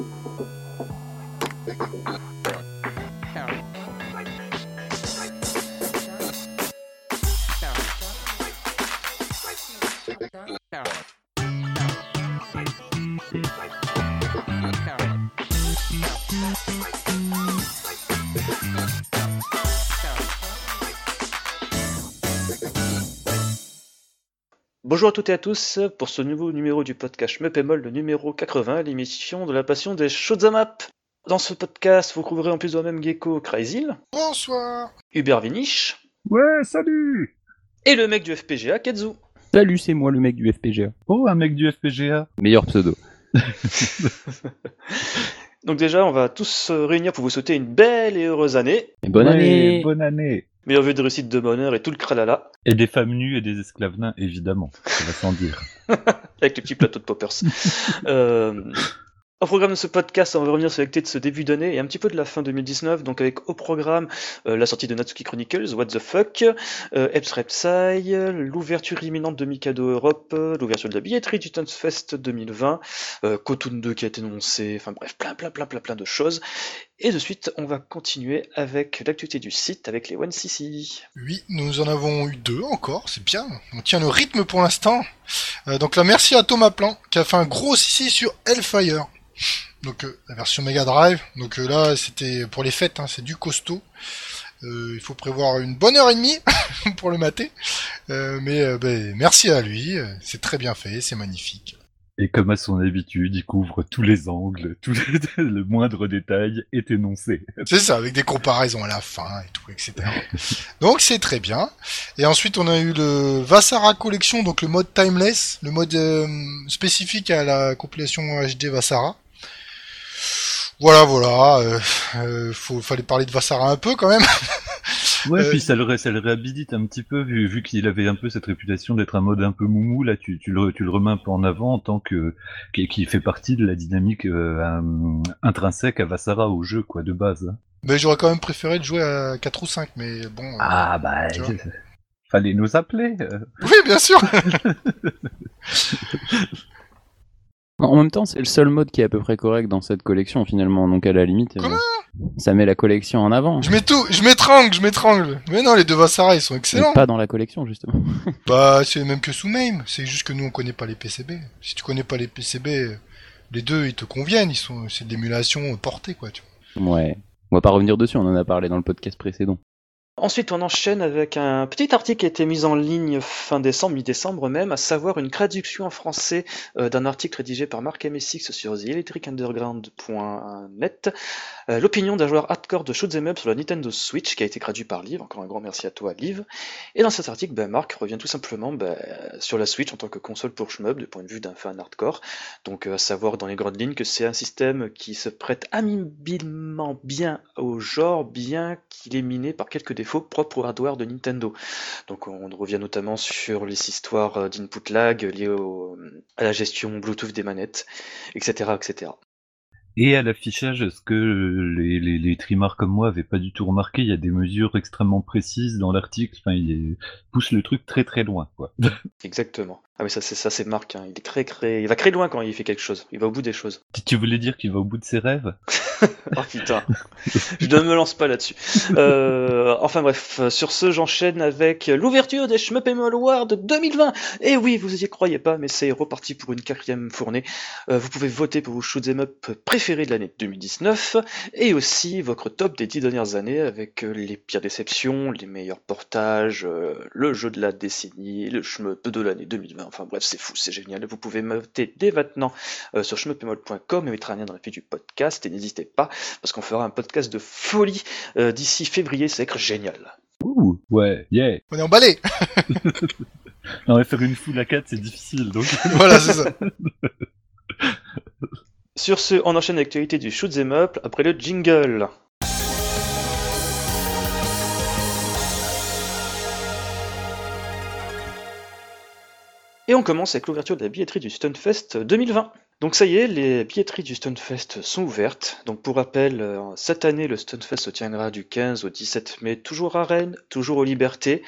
Thank you. Bonjour à toutes et à tous pour ce nouveau numéro du podcast Schmeppemol, le numéro 80, l'émission de la passion des shoot'em up. Dans ce podcast, vous trouverez en plus de même Gecko Crazyl, Bonsoir. Hubert Vinich Ouais, salut et le mec du FPGA, Ketsu. Salut, c'est moi le mec du FPGA. Oh, un mec du FPGA Meilleur pseudo. Donc déjà, on va tous se réunir pour vous souhaiter une belle et heureuse année. Et bonne Ouais, année Bonne année Meilleure vue de réussite de bonheur et tout le kralala. Et des femmes nues et des esclaves nains, évidemment. Ça va sans dire. avec le petit plateau de poppers. euh, au programme de ce podcast, on va revenir sur l'actualité de ce début d'année et un petit peu de la fin 2019. Donc avec au programme euh, la sortie de Natsuki Chronicles, What the Fuck, euh, Eps Repsai, l'ouverture imminente de Mikado Europe, l'ouverture de la billetterie du Fest 2020, euh, Kotun 2 qui a été annoncé, enfin bref, plein plein plein plein plein de choses. Et de suite, on va continuer avec l'actualité du site avec les 1cc. Oui, nous en avons eu deux encore, c'est bien. On tient le rythme pour l'instant. Euh, donc là, merci à Thomas Plan qui a fait un gros ici sur Hellfire. Donc euh, la version Mega Drive. Donc euh, là, c'était pour les fêtes, hein, c'est du costaud. Il faut prévoir une bonne heure et demie pour le mater. Mais ben, merci à lui, c'est très bien fait, c'est magnifique. Et comme à son habitude, il couvre tous les angles, tous les, le moindre détail est énoncé. C'est ça, avec des comparaisons à la fin et tout, etc. donc c'est très bien. Et ensuite on a eu le Vassara Collection, donc le mode timeless, le mode euh, spécifique à la compilation HD Vassara. Voilà, voilà. Euh, euh, faut, fallait parler de Vassara un peu quand même. Ouais, Euh, puis ça le, ré- ça le réhabilite un petit peu, vu, vu qu'il avait un peu cette réputation d'être un mode un peu moumou, là tu, tu, le, tu le remets un peu en avant en tant que qui, qui fait partie de la dynamique euh, intrinsèque à Vassara au jeu, quoi, de base. hein. Mais j'aurais quand même préféré de jouer à 4 ou 5, mais bon. euh, Ah bah, fallait nous appeler. euh. Oui, bien sûr. En même temps, c'est le seul mode qui est à peu près correct dans cette collection finalement, donc à la limite, euh, Comment? Ça met la collection en avant. je mets tout, je m'étrangle, je m'étrangle. Mais non, les deux Vassara, ils sont Mais excellents. pas dans la collection justement. Bah, c'est même que sous MAME. C'est juste que nous, on connaît pas les PCB. Si tu connais pas les PCB, les deux, ils te conviennent. Ils sont, c'est de l'émulation portée, quoi. Tu vois. Ouais. On va pas revenir dessus, on en a parlé dans le podcast précédent. Ensuite, on enchaîne avec un petit article qui a été mis en ligne fin décembre, mi-décembre même, à savoir une traduction en français euh, d'un article rédigé par Marc MSX sur TheElectricUnderground.net. Euh, L'opinion d'un joueur hardcore de shoot'em up sur la Nintendo Switch, qui a été traduit par Liv. Encore un grand merci à toi, Liv. Et dans cet article, ben, Marc revient tout simplement ben, sur la Switch en tant que console pour shmup, du point de vue d'un fan hardcore. Donc, euh, à savoir dans les grandes lignes que c'est un système qui se prête habilement bien au genre, bien qu'il est miné par quelques défauts propres au hardware de Nintendo. Donc, on revient notamment sur les histoires euh, d'input lag liées au- à la gestion Bluetooth des manettes, etc., etc. Et à l'affichage, ce que les, les, les trimards comme moi avaient pas du tout remarqué, il y a des mesures extrêmement précises dans l'article. Enfin, il pousse le truc très très loin, quoi. Exactement. Ah mais ça c'est ça c'est Marc, hein. il est très très, il va très loin quand il fait quelque chose. Il va au bout des choses. Tu- voulais dire qu'il va au bout de ses rêves? Oh putain, je ne me lance pas là-dessus. Euh, enfin bref, sur ce j'enchaîne avec l'ouverture des Shmup Awards 2020. Et oui, vous y croyez pas, mais c'est reparti pour une quatrième fournée. Euh, vous pouvez voter pour vos shoot'em up préférés de l'année 2019 et aussi votre top des dix dernières années avec euh, les pires déceptions, les meilleurs portages, euh, le jeu de la décennie, le shmup de l'année 2020. Enfin bref, c'est fou, c'est génial. Vous pouvez voter dès maintenant euh, sur shmuppemol.com et mettre un lien dans la fiche du podcast et n'hésitez pas parce qu'on fera un podcast de folie euh, d'ici février, ça va être génial. Ouh, ouais, yeah. On est emballé. Non, mais faire une foule à 4, c'est difficile, donc. voilà, c'est ça. Sur ce, on enchaîne l'actualité du shoot'em up après le jingle. Et on commence avec l'ouverture de la billetterie du Stunfest 2020. Donc ça y est, les billetteries du Stunfest sont ouvertes. Donc pour rappel, euh, cette année, le Stunfest se tiendra du 15 au 17 mai, toujours à Rennes, toujours aux Libertés.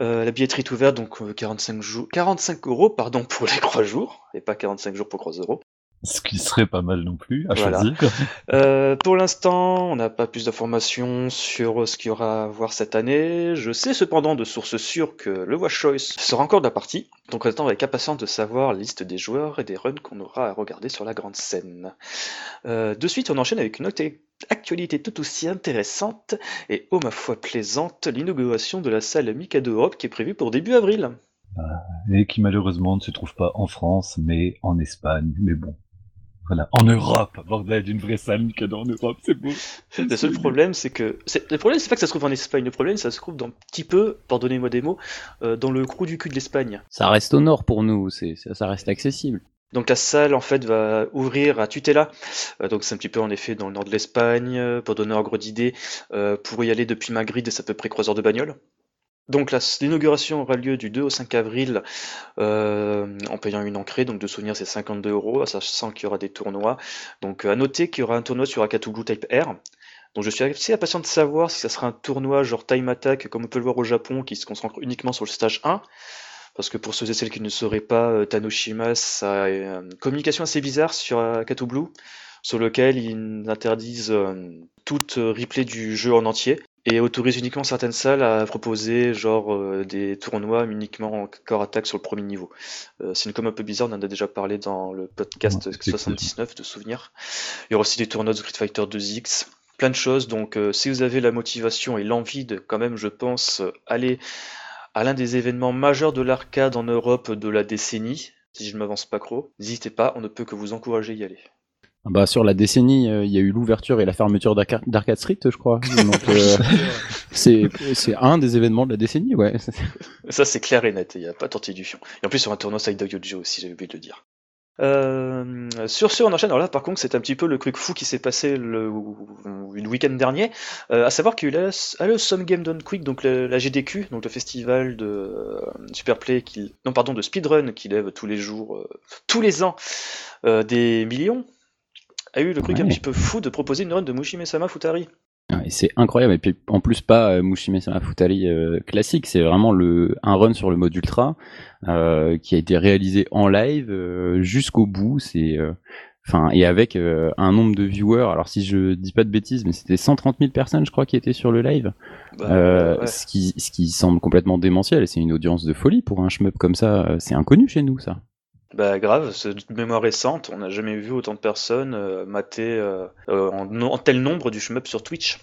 Euh, la billetterie est ouverte, donc euh, 45, jours, 45 euros pour les 3 jours, et pas 45 jours pour 3 euros. Ce qui serait pas mal non plus à Voilà. choisir. Euh, pour l'instant, on n'a pas plus d'informations sur ce qu'il y aura à voir cette année. Je sais cependant de sources sûres que le Watch Choice sera encore de la partie. Donc on attend avec impatience de savoir la liste des joueurs et des runs qu'on aura à regarder sur la grande scène. Euh, de suite, on enchaîne avec une autre actualité tout aussi intéressante et, oh ma foi plaisante, l'inauguration de la salle Mikado Europe qui est prévue pour début avril. Et qui malheureusement ne se trouve pas en France, mais en Espagne. Mais bon. Voilà, en Europe, bordel, d'une vraie salle Mikado en Europe, c'est beau. Le seul problème, c'est que. Le problème, c'est pas que ça se trouve en Espagne. Le problème, ça se trouve dans un petit peu, pardonnez-moi des mots, euh, dans le trou du cul de l'Espagne. Ça reste au nord pour nous, c'est ça, reste accessible. Donc la salle, en fait, va ouvrir à Tutela. Euh, donc c'est un petit peu, en effet, dans le nord de l'Espagne. Euh, Pour donner un ordre d'idée, euh, pour y aller depuis Madrid, c'est à peu près 3 heures de bagnole. Donc l'inauguration aura lieu du 2 au 5 avril euh, en payant une entrée, donc de souvenir c'est 52 euros, sachant qu'il y aura des tournois. Donc à noter qu'il y aura un tournoi sur Akatu Blue Type R. Donc je suis assez impatient de savoir si ça sera un tournoi genre Time Attack comme on peut le voir au Japon qui se concentre uniquement sur le stage 1. Parce que pour ceux et celles qui ne sauraient pas, euh, Tanoshima ça a une communication assez bizarre sur Akatu Blue, sur lequel ils interdisent euh, toute euh, replay du jeu en entier et autorisent uniquement certaines salles à proposer genre euh, des tournois uniquement en corps attaque sur le premier niveau. Euh, c'est une com un peu bizarre, on en a déjà parlé dans le podcast Ouais, effectivement. 79 de souvenirs. Il y aura aussi des tournois de Street Fighter 2X, plein de choses. Donc euh, si vous avez la motivation et l'envie de quand même, je pense, aller à l'un des événements majeurs de l'arcade en Europe de la décennie, si je ne m'avance pas trop, n'hésitez pas, on ne peut que vous encourager à y aller. Ah Bah, sur la décennie, euh, il y a eu l'ouverture et la fermeture d'Arca- d'Arcade Street, je crois. Donc, euh, c'est c'est un des événements de la décennie, ouais. Ça, c'est clair et net, il n'y a pas tortille du fion. Et en plus, sur un tournoi Side Yojo aussi, j'avais oublié de le dire. Euh, sur ce, on enchaîne. Alors là, par contre, c'est un petit peu le truc fou qui s'est passé le, le week-end dernier. Euh, à savoir qu'il y a eu la, le Some Game Done Quick, donc la GDQ, donc le festival de euh, Superplay, qui, non, pardon, de Speedrun, qui lève tous les jours, euh, tous les ans, euh, des millions, a eu le truc un Ouais. petit peu fou de proposer une run de Mushime-sama Futari. Ouais, et c'est incroyable. Et puis, en plus, pas euh, Sama Futari euh, classique, c'est vraiment le, un run sur le mode ultra, euh, qui a été réalisé en live euh, jusqu'au bout. C'est, enfin, et avec euh, un nombre de viewers. Alors, si je dis pas de bêtises, mais c'était 130 000 personnes, je crois, qui étaient sur le live. Bah, Euh, ouais. ce, qui, ce qui semble complètement démentiel. Et c'est une audience de folie pour un shmup comme ça. C'est inconnu chez nous, ça. Bah grave, c'est de mémoire récente, on n'a jamais vu autant de personnes euh, mater euh, euh, en, no- en tel nombre du shmup sur Twitch.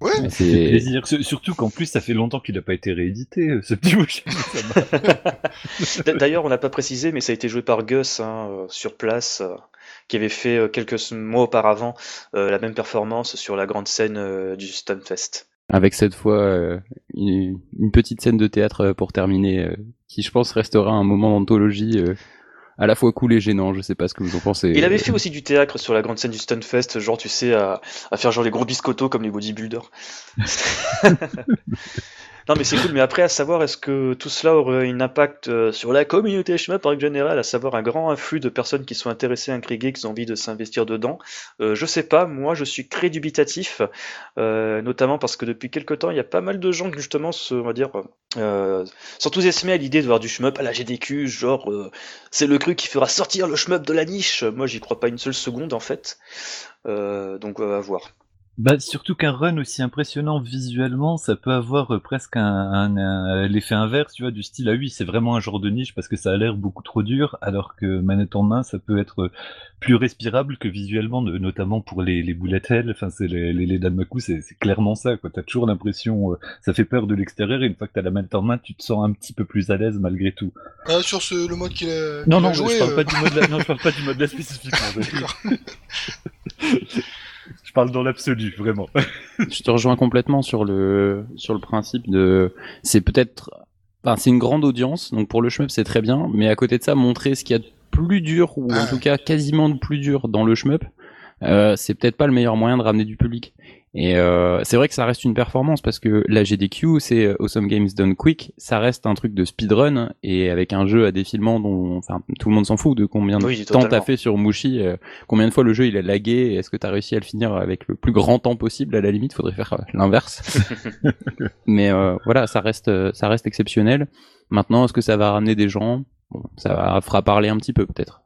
Ouais, C'est Surtout qu'en plus, ça fait longtemps qu'il n'a pas été réédité, euh, ce petit D- D'ailleurs, on n'a pas précisé, mais ça a été joué par Gus hein, sur place, euh, qui avait fait euh, quelques mois auparavant euh, la même performance sur la grande scène euh, du Stunfest. avec cette fois euh, une, une petite scène de théâtre pour terminer, euh, qui je pense restera un moment d'anthologie euh, à la fois cool et gênant. Je sais pas ce que vous en pensez. Il avait fait aussi du théâtre sur la grande scène du Stunfest, genre tu sais, à, à faire genre les gros biscottos comme les bodybuilders. non mais c'est cool, mais après à savoir est-ce que tout cela aurait un impact euh, sur la communauté shmup en règle générale, à savoir un grand afflux de personnes qui sont intéressées à intriguées, qui ont envie de s'investir dedans? Euh, je sais pas, moi je suis très dubitatif, euh, notamment parce que depuis quelque temps il y a pas mal de gens qui justement se, on va dire, euh, s'enthousiasmer à l'idée de voir du shmup à la GDQ, genre euh, c'est le truc qui fera sortir le shmup de la niche. Moi, j'y crois pas une seule seconde en fait. Euh, donc à voir. Bah, surtout qu'un run aussi impressionnant visuellement, ça peut avoir euh, presque un, un- un- l'effet inverse, tu vois, du style, ah oui, c'est vraiment un genre de niche parce que ça a l'air beaucoup trop dur, alors que manette en main, ça peut être euh, plus respirable que visuellement, notamment pour les, les bullet hell, enfin, c'est les, les, les Danmaku, c'est clairement ça, quoi. T'as toujours l'impression, euh, ça fait peur de l'extérieur, et une fois que t'as la manette en main, tu te sens un petit peu plus à l'aise malgré tout. euh, sur ce, le mode qu'il a, Non, qu'il a non, joué. je parle euh, pas du mode là, non, je parle pas du mode là spécifiquement. je- parle dans l'absolu, vraiment. Je te rejoins complètement sur le sur le principe de c'est peut-être enfin c'est une grande audience donc pour le shmup c'est très bien mais à côté de ça montrer ce qu'il y a de plus dur ou en tout cas quasiment de plus dur dans le shmup euh, c'est peut-être pas le meilleur moyen de ramener du public et euh, c'est vrai que ça reste une performance parce que la GDQ c'est euh, Awesome Games Done Quick ça reste un truc de speedrun et avec un jeu à défilement dont enfin tout le monde s'en fout de combien de Oui, temps t'as fait sur Mushi euh, combien de fois le jeu il a lagué est-ce que t'as réussi à le finir avec le plus grand temps possible? À la limite faudrait faire euh, l'inverse. Mais euh, voilà ça reste ça reste exceptionnel. Maintenant est-ce que ça va ramener des gens? Bon, ça va, fera parler un petit peu peut-être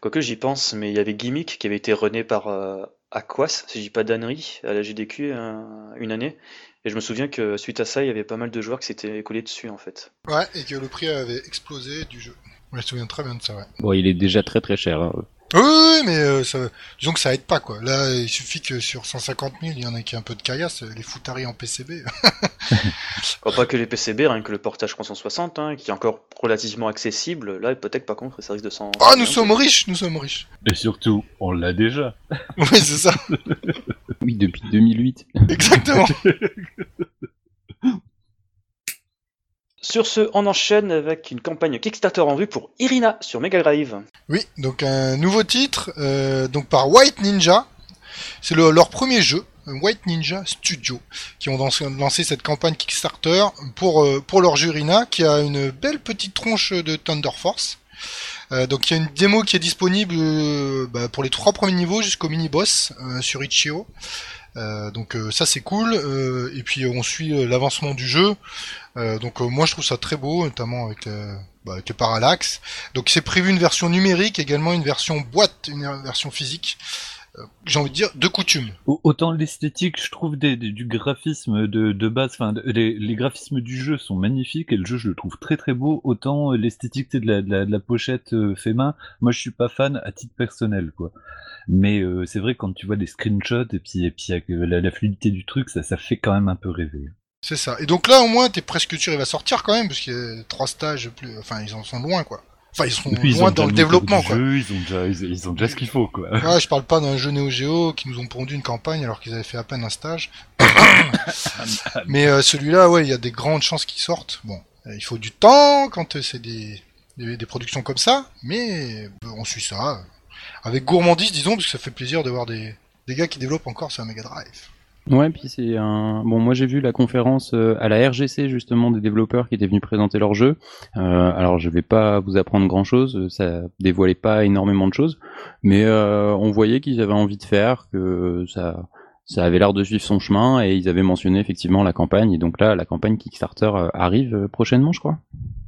Quoique j'y pense, mais il y avait Gimmick qui avait été rené par euh, Aquas, si je dis pas d'annerie, à la GDQ euh, une année. Et je me souviens que suite à ça, il y avait pas mal de joueurs qui s'étaient écoulés dessus en fait. Ouais, et que le prix avait explosé du jeu. Ouais, je me souviens très bien de ça, ouais. Bon, il est déjà très très cher. hein. Oui, oui, mais euh, ça, disons que ça aide pas, quoi. Là, il suffit que sur 150 000, il y en a qui a un peu de caillasse, les foutaries en PCB. Enfin, pas que les PCB, rien que le portage 360, hein, qui est encore relativement accessible. Là, peut-être pas contre, ça risque de s'en. Ah, nous sommes riches, nous sommes riches. Et surtout, on l'a déjà. Oui, c'est ça, Oui, depuis 2008. exactement. Sur ce, on enchaîne avec une campagne Kickstarter en vue pour Irina sur Mega Drive. Oui, donc un nouveau titre, euh, donc par White Ninja. C'est le- leur premier jeu, White Ninja Studio, qui ont lancé, cette campagne Kickstarter pour, euh, pour leur jeu Irina, qui a une belle petite tronche de Thunder Force. Euh, donc il y a une démo qui est disponible bah, pour les trois premiers niveaux jusqu'au mini-boss euh, sur Ichio. Euh, donc euh, ça c'est cool. Euh, et puis on suit l'avancement du jeu. Donc moi je trouve ça très beau, notamment avec, bah, avec le parallaxe. Donc c'est prévu une version numérique, également une version boîte, une version physique. Euh, J'ai envie de dire de coutume. Au- Autant l'esthétique, je trouve des, des- du graphisme de, de base, enfin, les, les graphismes du jeu sont magnifiques et le jeu je le trouve très très beau. Autant l'esthétique de la, de, la, de la pochette euh, fait main, moi je suis pas fan à titre personnel quoi. Mais euh, c'est vrai quand tu vois des screenshots et puis et puis avec la, la fluidité du truc, ça, ça fait quand même un peu rêver. C'est ça. Et donc là au moins t'es presque sûr il va sortir quand même, parce qu'il y a trois stages plus. Enfin ils en sont loin quoi. Enfin ils sont ils loin dans le développement quoi. Jeu, ils ont déjà ils, ils ont déjà ce qu'il faut quoi. Ouais, je parle pas d'un jeu Neo Geo qui nous ont pondu une campagne alors qu'ils avaient fait à peine un stage. Mais euh, celui-là, ouais, il y a des grandes chances qu'il sorte. Bon, euh, il faut du temps quand euh, c'est des, des, des productions comme ça, mais on suit ça avec gourmandise, disons, parce que ça fait plaisir de voir des, des gars qui développent encore sur un Mega Drive. Ouais, puis c'est un. Bon, moi j'ai vu la conférence euh, à la RGC justement des développeurs qui étaient venus présenter leur jeu. Euh, alors je vais pas vous apprendre grand chose, ça dévoilait pas énormément de choses, mais euh, on voyait qu'ils avaient envie de faire, que ça, ça avait l'air de suivre son chemin et ils avaient mentionné effectivement la campagne. Et donc là, la campagne Kickstarter arrive prochainement, je crois.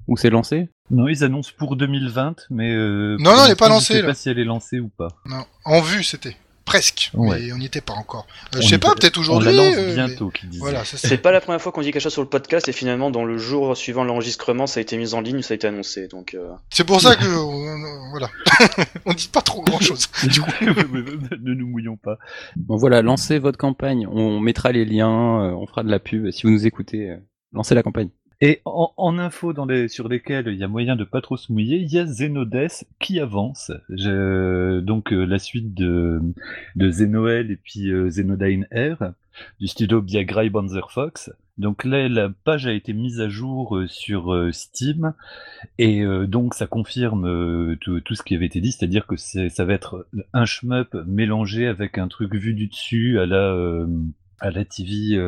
Ou c'est lancé? Non, ils annoncent pour 2020, mais euh, Non, non, elle est pas lancée, Je sais là. pas si elle est lancée ou pas. Non, en vue, c'était presque, Ouais. mais on n'y était pas encore. Euh, On je sais pas, peut-être On aujourd'hui. la lance euh, mais- bientôt, disent. Voilà, c'est ça. C'est pas la première fois qu'on dit quelque chose sur le podcast et finalement dans le jour suivant l'enregistrement ça a été mis en ligne, ça a été annoncé. Donc euh, C'est pour ça que euh, voilà, on dit pas trop grand chose. Du coup, ne nous mouillons pas. Bon voilà, lancez votre campagne. On mettra les liens, euh, on fera de la pub. Si vous nous écoutez, euh, lancez la campagne. Et en, en info dans les, sur lesquelles il y a moyen de pas trop se mouiller, il y a Xenodes qui avance. Je- donc euh, la suite de, de Xenoel et puis euh, Xenodyne R du studio Biagrai Banzer Fox. Donc là, la page a été mise à jour euh, sur euh, Steam et euh, donc ça confirme tout, tout ce qui avait été dit, c'est-à-dire que ça va être un shmup mélangé avec un truc vu du dessus à la à la TV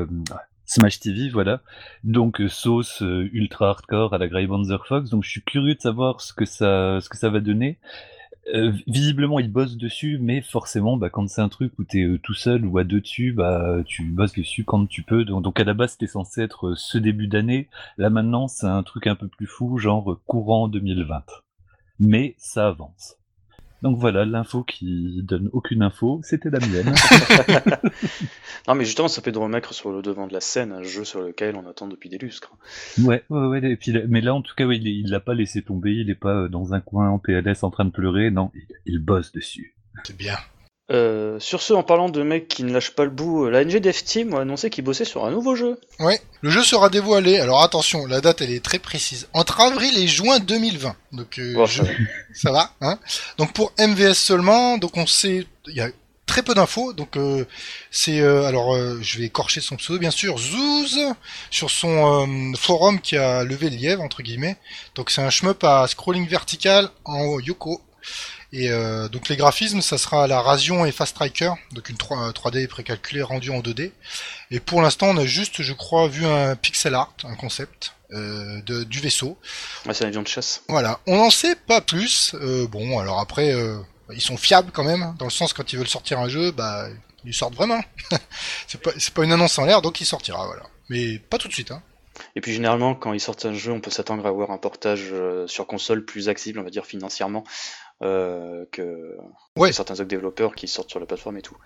Smash TV, voilà. Donc euh, sauce euh, ultra hardcore à la Grey Banzer Fox. Donc je suis curieux de savoir ce que ça, ce que ça va donner. Euh, visiblement ils bossent dessus, mais forcément, bah, quand c'est un truc où t'es tout seul ou à deux dessus, bah tu bosses dessus quand tu peux. Donc, donc à la base c'était censé être ce début d'année. Là maintenant c'est un truc un peu plus fou, genre courant 2020. Mais ça avance. Donc voilà, l'info qui donne aucune info, c'était la mienne. non mais justement ça peut de remettre sur le devant de la scène un jeu sur lequel on attend depuis des lustres. Ouais, ouais, ouais. Et puis, là- mais là, en tout cas, ouais, il, l'a pas laissé tomber. Il est pas euh, dans un coin en PLS en train de pleurer. Non, il, il bosse dessus. c'est bien. Euh, sur ce, en parlant de mecs qui ne lâchent pas le bout, euh, la NG Dev Team a annoncé qu'ils bossaient sur un nouveau jeu. Ouais, le jeu sera dévoilé. Alors attention, la date elle est très précise. Entre avril et juin 2020. Donc euh, je- ça va. hein. Donc pour MVS seulement, donc on sait, il y a très peu d'infos. Donc euh, c'est alors je vais écorcher son pseudo bien sûr, Zouz sur son forum qui a levé le lièvre entre guillemets. Donc c'est un shmup à scrolling vertical en Yoko. Et euh, donc les graphismes, ça sera la Rasion et Fast Striker, donc une 3, 3D précalculée rendue en 2D. Et pour l'instant, on a juste, je crois, vu un pixel art, un concept euh, de, du vaisseau. Ouais, c'est un avion de chasse. Voilà, on n'en sait pas plus. Euh, bon, alors après, euh, ils sont fiables quand même, dans le sens quand ils veulent sortir un jeu, bah ils sortent vraiment. c'est pas, pas une annonce en l'air, donc il sortira, voilà. Mais pas tout de suite, hein. Et puis généralement, quand ils sortent un jeu, on peut s'attendre à avoir un portage euh, sur console plus accessible, on va dire financièrement, euh, que Ouais. certains autres développeurs qui sortent sur la plateforme et tout.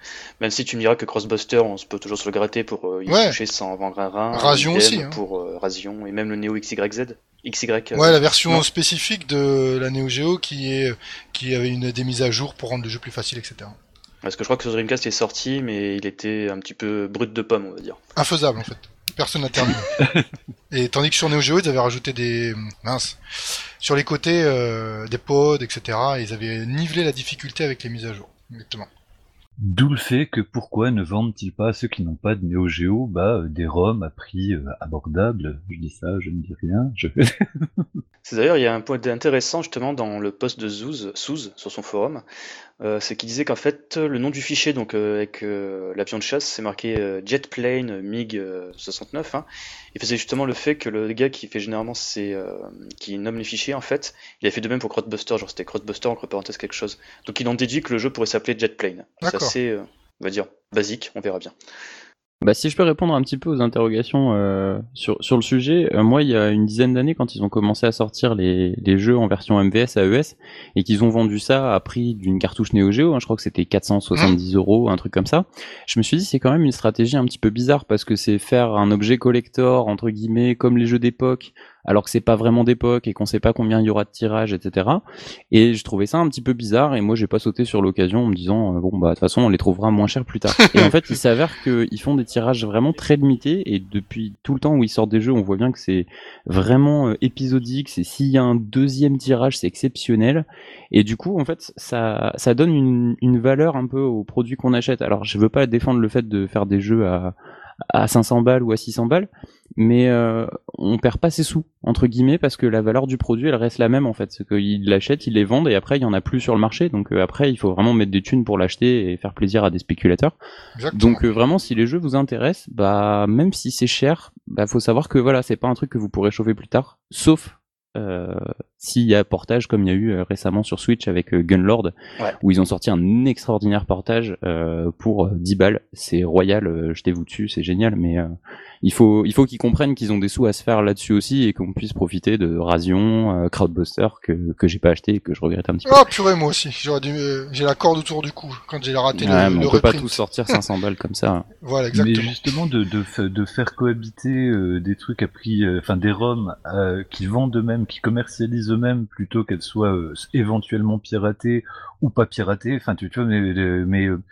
Même si tu me diras que Crossbuster, on se peut toujours se le gratter pour euh, y Ouais. toucher sans vendre un rein. Razion idem aussi, hein. Pour euh, Razion et même le Neo XYZ. XY. Ouais, la version non. spécifique de la Neo Geo qui est qui avait une des mises à jour pour rendre le jeu plus facile, etc. Parce que je crois que sur Dreamcast est sorti, mais il était un petit peu brut de pomme, on va dire. Infaisable en fait. Personne n'a terminé. Et tandis que sur Neo Geo, ils avaient rajouté des mince sur les côtés euh, des pods, etc. et ils avaient nivelé la difficulté avec les mises à jour. Exactement. D'où le fait que pourquoi ne vendent-ils pas à ceux qui n'ont pas de Neo Geo bah, euh, des ROM à prix euh, abordable Je dis ça, je ne dis rien. Je... C'est d'ailleurs, il y a un point intéressant justement dans le post de Zouz, Souz sur son forum, euh, c'est qu'il disait qu'en fait le nom du fichier, donc euh, avec euh, l'avion de chasse, c'est marqué euh, Jetplane MiG euh, 69. Hein. Il faisait justement le fait que le gars qui fait généralement ces, euh, qui nomme les fichiers, en fait, il a fait de même pour Crossbuster, genre c'était Crossbuster entre parenthèses quelque chose. Donc il en déduit que le jeu pourrait s'appeler Jetplane. Assez, euh, on va dire, basique, on verra bien. Bah, si je peux répondre un petit peu aux interrogations euh, sur, sur le sujet, euh, moi, il y a une dizaine d'années, quand ils ont commencé à sortir les, les jeux en version MVS AES et qu'ils ont vendu ça à prix d'une cartouche Neo Geo, hein, je crois que c'était 470 euros, un truc comme ça, je me suis dit c'est quand même une stratégie un petit peu bizarre parce que c'est faire un objet collector, entre guillemets, comme les jeux d'époque, alors que c'est pas vraiment d'époque et qu'on sait pas combien il y aura de tirages, etc. Et je trouvais ça un petit peu bizarre et moi j'ai pas sauté sur l'occasion en me disant euh, bon bah de toute façon on les trouvera moins cher plus tard. et en fait il s'avère qu'ils font des tirages vraiment très limités et depuis tout le temps où ils sortent des jeux on voit bien que c'est vraiment euh, épisodique. C'est s'il y a un deuxième tirage c'est exceptionnel et du coup en fait ça ça donne une, une valeur un peu aux produits qu'on achète. Alors je veux pas défendre le fait de faire des jeux à à 500 balles ou à 600 balles, mais euh, on perd pas ses sous entre guillemets parce que la valeur du produit elle reste la même en fait. C'est qu'ils l'achètent, ils les vendent et après il y en a plus sur le marché. Donc euh, après il faut vraiment mettre des thunes pour l'acheter et faire plaisir à des spéculateurs. Exactement. Donc euh, vraiment si les jeux vous intéressent, bah même si c'est cher, bah faut savoir que voilà c'est pas un truc que vous pourrez chauffer plus tard, sauf euh, s'il y a portage comme il y a eu euh, récemment sur Switch avec euh, Gunlord Ouais. où ils ont sorti un extraordinaire portage euh, pour euh, 10 balles c'est royal euh, jetez-vous dessus c'est génial mais euh, il faut il faut qu'ils comprennent qu'ils ont des sous à se faire là-dessus aussi et qu'on puisse profiter de Razion euh, Crowdbuster que que j'ai pas acheté et que je regrette un petit peu Oh purée, moi aussi. J'aurais dû, euh, j'ai la corde autour du cou quand j'ai raté Ouais, le, mais le on peut pas reprint. tout sortir 500 balles comme ça Voilà, Mais exactement. justement, de, de, fa- de faire cohabiter euh, des trucs à prix, euh, enfin des ROM euh, qui vendent eux-mêmes, qui commercialisent plutôt qu'elles soient euh, éventuellement piratées ou pas piratées. Enfin, tu, vois, mais, euh,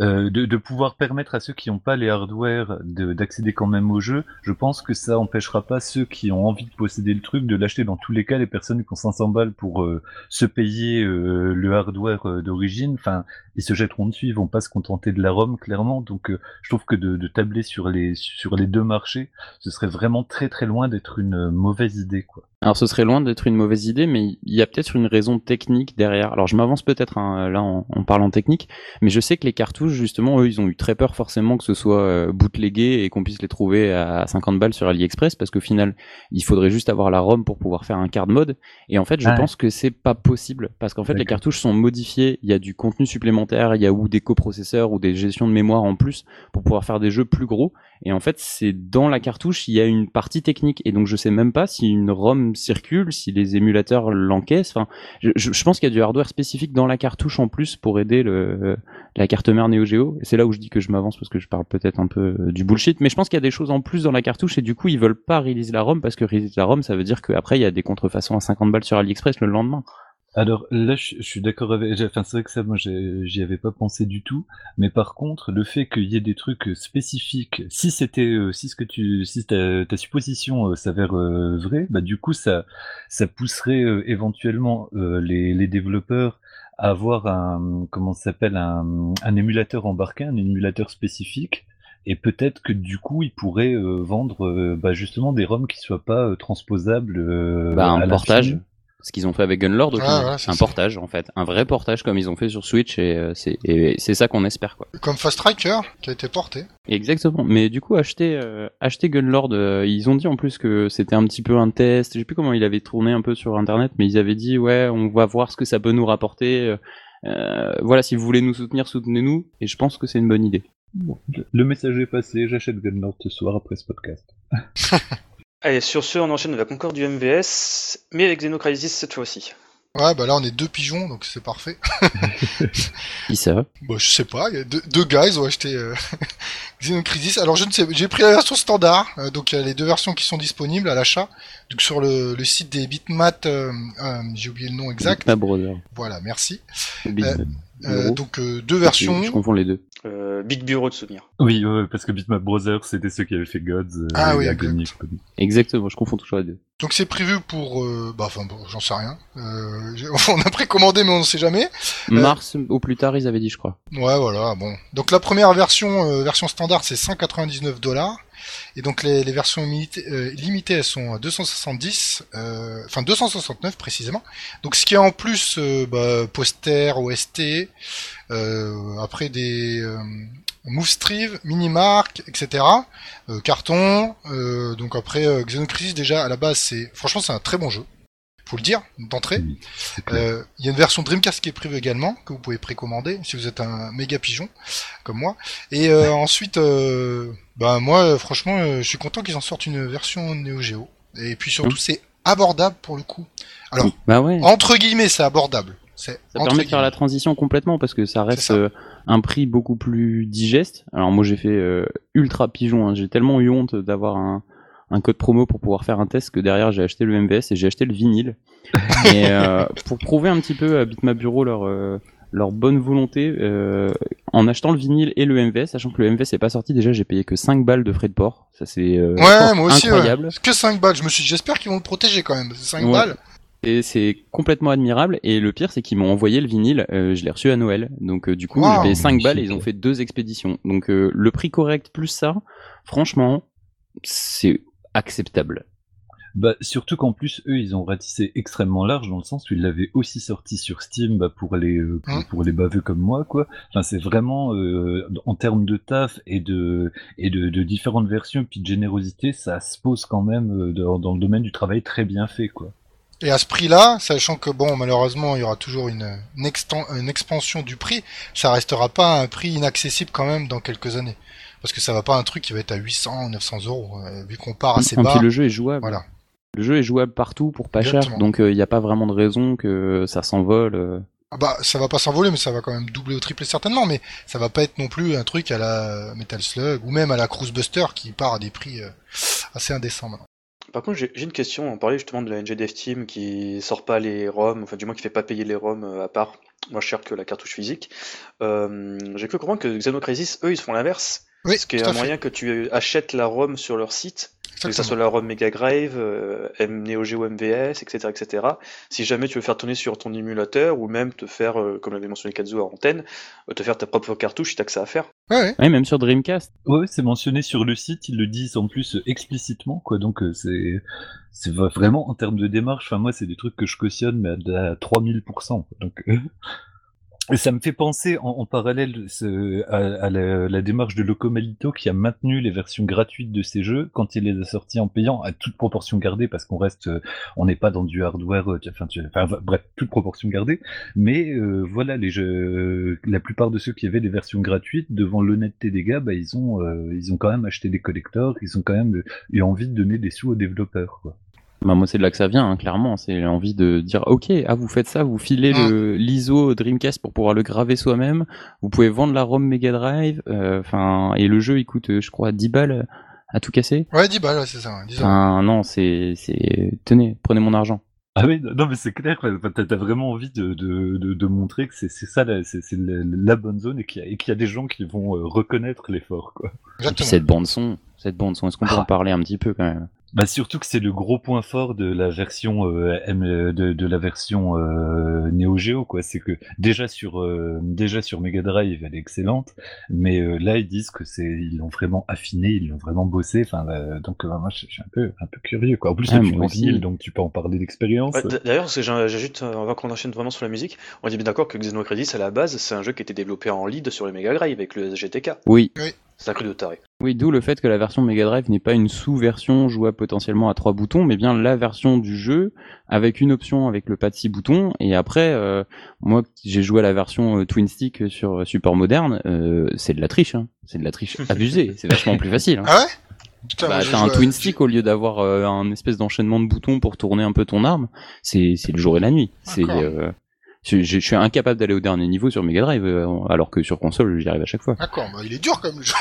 euh, de, pouvoir permettre à ceux qui n'ont pas les hardware de- d'accéder quand même au jeu, je pense que ça empêchera pas ceux qui ont envie de posséder le truc de l'acheter. Dans tous les cas, les personnes qui ont 500 balles pour se payer le hardware d'origine, enfin, ils se jetteront dessus, ils vont pas se contenter de la ROM, clairement. Donc, euh, je trouve que de, de tabler sur les sur les deux marchés, ce serait vraiment très très loin d'être une euh, mauvaise idée, quoi. Alors ce serait loin d'être une mauvaise idée, mais il y a peut-être une raison technique derrière. Alors je m'avance peut-être hein, là en, en parlant technique, mais je sais que les cartouches justement, eux, ils ont eu très peur forcément que ce soit euh, bootlegué et qu'on puisse les trouver à 50 balles sur AliExpress, parce qu'au final, il faudrait juste avoir la ROM pour pouvoir faire un card mode. Et en fait, je Ouais. pense que c'est pas possible, parce qu'en fait, les cartouches sont modifiées. Il y a du contenu supplémentaire, il y a ou des coprocesseurs ou des gestions de mémoire en plus pour pouvoir faire des jeux plus gros. Et en fait, c'est dans la cartouche, il y a une partie technique. Et donc, je sais même pas si une ROM circule, si les émulateurs l'encaissent. Enfin, je, pense qu'il y a du hardware spécifique dans la cartouche en plus pour aider la carte mère Neo Geo. C'est là où je dis que je m'avance parce que je parle peut-être un peu euh, du bullshit. Mais je pense qu'il y a des choses en plus dans la cartouche et du coup, ils veulent pas release la ROM parce que release la ROM, ça veut dire qu'après, il y a des contrefaçons à 50 balles sur AliExpress le lendemain. Alors là, je, je suis d'accord avec. Enfin, c'est vrai que ça, moi, j'y avais pas pensé du tout. Mais par contre, le fait qu'il y ait des trucs spécifiques, si c'était, euh, si ce que tu, si ta, ta supposition euh, s'avère euh, vraie, bah du coup, ça, ça pousserait euh, éventuellement euh, les, les développeurs à avoir un, comment ça s'appelle, un, un émulateur embarqué, un émulateur spécifique. Et peut-être que du coup, ils pourraient euh, vendre euh, bah, justement des ROM qui soient pas euh, transposables. euh, bah, à un portage. Ce qu'ils ont fait avec Gunlord, Ah, un ça. portage en fait, un vrai portage comme ils ont fait sur Switch et euh, c'est et c'est ça qu'on espère quoi. Comme Fast Striker qui a été porté. Exactement. Mais du coup, acheter, euh, acheter Gunlord, euh, ils ont dit en plus que c'était un petit peu un test. Je sais plus comment il avait tourné un peu sur internet, mais ils avaient dit ouais, on va voir ce que ça peut nous rapporter. voilà, si vous voulez nous soutenir, soutenez-nous. Et je pense que c'est une bonne idée. Bon, le message est passé, j'achète Gunlord ce soir après ce podcast. Allez, sur ce, on enchaîne avec encore du MVS, mais avec Xenocrisis cette fois-ci. Ouais, bah là on est deux pigeons, donc c'est parfait. Qui ça? Bon, je sais pas, il y a deux, deux gars, ils ont acheté euh, Xenocrisis. Alors je ne sais, j'ai pris la version standard, euh, donc il y a les deux versions qui sont disponibles à l'achat. Donc sur le, le site des Bitmat, euh, euh, j'ai oublié le nom exact. Ma brother. Voilà, merci. Euh, donc euh, deux versions. Je confonds les deux. Euh, Big Bureau de souvenirs. Oui, ouais, parce que Bitmap Brothers, c'était ceux qui avaient fait Gods. euh, Ah et oui, Agony. Exactement, je confonds toujours les deux. Donc c'est prévu pour, euh, bah enfin bon, j'en sais rien. Euh, on a précommandé mais on ne sait jamais. Mars au plus tard, ils avaient dit, je crois. Ouais, voilà, bon. Donc la première version, euh, version standard, c'est 199 dollars. Et donc les, versions limitées, euh, limitées, elles sont à 270, euh, enfin 269 précisément. Donc ce qui est en plus, euh, bah, poster, OST, après des Movestrive, Minimark, etc. Carton. donc après Xenocrisis déjà à la base, c'est franchement c'est un très bon jeu. Faut le dire d'entrée. Oui. Euh, Il y a une version Dreamcast qui est prévue également, que vous pouvez précommander si vous êtes un méga pigeon comme moi. Et euh, ensuite, euh, bah moi, euh, franchement, euh, je suis content qu'ils en sortent une version Neo Geo. Et puis surtout, c'est abordable pour le coup. Alors, Bah ouais. entre guillemets, c'est abordable. C'est Ça permet de faire la transition complètement parce que ça reste ça. euh, un prix beaucoup plus digeste. Alors moi j'ai fait euh, ultra pigeon, hein. j'ai tellement eu honte d'avoir un, un code promo pour pouvoir faire un test que derrière j'ai acheté le MVS et j'ai acheté le vinyle. et euh, pour prouver un petit peu à Bitmap Bureau leur euh, leur bonne volonté euh, en achetant le vinyle et le MVS, sachant que le MVS est pas sorti déjà, j'ai payé que 5 balles de frais de port. Ça c'est euh, Ouais, moi aussi. incroyable. Ouais. Que 5 balles. Je me suis dit, j'espère qu'ils vont le protéger quand même. 5 Ouais. balles. Et c'est complètement admirable. Et le pire, c'est qu'ils m'ont envoyé le vinyle. euh, je l'ai reçu à Noël. Donc euh, du coup, Wow. j'ai payé 5 balles et ils ont fait deux expéditions. Donc euh, le prix correct plus ça, franchement, c'est acceptable. Bah, surtout qu'en plus, eux, ils ont ratissé extrêmement large dans le sens où ils l'avaient aussi sorti sur Steam bah, pour les euh, pour, Hein pour les baveux comme moi, quoi. Enfin, c'est vraiment euh, en termes de taf et de et de, de différentes versions puis de générosité, ça se pose quand même euh, dans, dans le domaine du travail très bien fait, quoi. Et à ce prix-là, sachant que bon, malheureusement, il y aura toujours une, une, une expansion du prix, ça restera pas un prix inaccessible quand même dans quelques années. Parce que ça va pas un truc qui va être à 800 ou 900 euros, euh, vu qu'on part assez Et bas. puis le jeu est jouable. Voilà. Le jeu est jouable partout pour pas cher. Donc il n'y a pas vraiment de raison que ça s'envole. euh. Ah bah, ça va pas s'envoler, mais ça va quand même doubler ou tripler certainement, mais ça va pas être non plus un truc à la Metal Slug ou même à la Cruise Buster qui part à des prix euh, assez indécents maintenant. Par contre, j'ai une question. On parlait justement de la NG Dev Team qui sort pas les ROM, enfin du moins qui fait pas payer les ROM euh, à part moins cher que la cartouche physique. Euh, j'ai cru comprendre que Xenocrisis, eux, ils font l'inverse. Oui, Parce qu'il y a un moyen que tu achètes la ROM sur leur site, que ça soit la ROM Mega Drive, euh, Neo Geo MVS, etc., etc. Si jamais tu veux faire tourner sur ton émulateur ou même te faire, euh, comme l'avait mentionné Kazuo à antenne, euh, te faire ta propre cartouche si t'as que ça à faire. Ouais, ouais. Ouais, même sur Dreamcast. Ouais, c'est mentionné sur le site, ils le disent en plus euh, explicitement, quoi. Donc euh, c'est c'est vraiment en termes de démarche. Enfin moi, c'est des trucs que je cautionne mais à, à 3000%. quoi. Donc euh, ça me fait penser en, parallèle à, la, démarche de Locomalito qui a maintenu les versions gratuites de ces jeux quand il les a sortis en payant, à toute proportion gardée, parce qu'on reste, euh, on n'est pas dans du hardware, euh, enfin, tu- enfin, bref, toute proportion gardée. Mais euh, voilà, les jeux, la plupart de ceux qui avaient des versions gratuites, devant l'honnêteté des gars, bah, ils ont, euh, ils ont quand même acheté des collectors, ils ont quand même eu envie de donner des sous aux développeurs. Quoi. Bah, moi, c'est de là que ça vient, hein, clairement. C'est l'envie de dire, ok, ah, vous faites ça, vous filez le l'ISO Dreamcast pour pouvoir le graver soi-même. Vous pouvez vendre la ROM Mega Drive. euh, Enfin, et le jeu, il coûte, euh, je crois, 10 balles à tout casser. Ouais, 10 balles, ouais, c'est ça. ouais, 10 euros. Enfin, non, c'est, c'est, tenez, prenez mon argent. Ah oui, non mais c'est clair, t'as vraiment envie de, de, de, de montrer que c'est c'est ça, la- c'est c'est la, la bonne zone et qu'il y, a- et qu'il y a des gens qui vont euh, reconnaître l'effort, quoi. Et puis cette bande son, cette bande son, est-ce qu'on peut Ah. en parler un petit peu quand même? Bah surtout que c'est le gros point fort de la version euh, M, de, de la version euh, Neo Geo quoi. C'est que déjà sur euh, déjà sur Mega Drive elle est excellente, mais euh, là ils disent que c'est ils l'ont vraiment affiné, ils l'ont vraiment bossé. Enfin euh, donc euh, moi je suis un peu un peu curieux quoi. En plus Ah, tu en vinyle, donc tu peux en parler d'expérience. Ouais, D'ailleurs, parce que j'ai- j'ajoute, euh, avant qu'on enchaîne vraiment sur la musique, on est bien d'accord que Xenocrisis, à la base, c'est un jeu qui était développé en lead sur les Mega Drive avec le SGTK. Oui. C'est un cru de taré. Oui, d'où le fait que la version Mega Drive n'est pas une sous-version jouable potentiellement à trois boutons, mais bien la version du jeu avec une option avec le pad 6 boutons. Et après, euh, moi, j'ai joué à la version euh, Twin Stick sur euh, support moderne, euh, c'est de la triche, hein. c'est de la triche abusée. c'est vachement plus facile. hein. Ah ouais? Putain, Bah, t'as un à- twin stick au lieu d'avoir euh, un espèce d'enchaînement de boutons pour tourner un peu ton arme. C'est c'est le jour et la nuit. C'est euh, je, je- je suis incapable d'aller au dernier niveau sur Mega Drive, euh, alors que sur console, j'y arrive à chaque fois. D'accord, bah il est dur comme le jeu.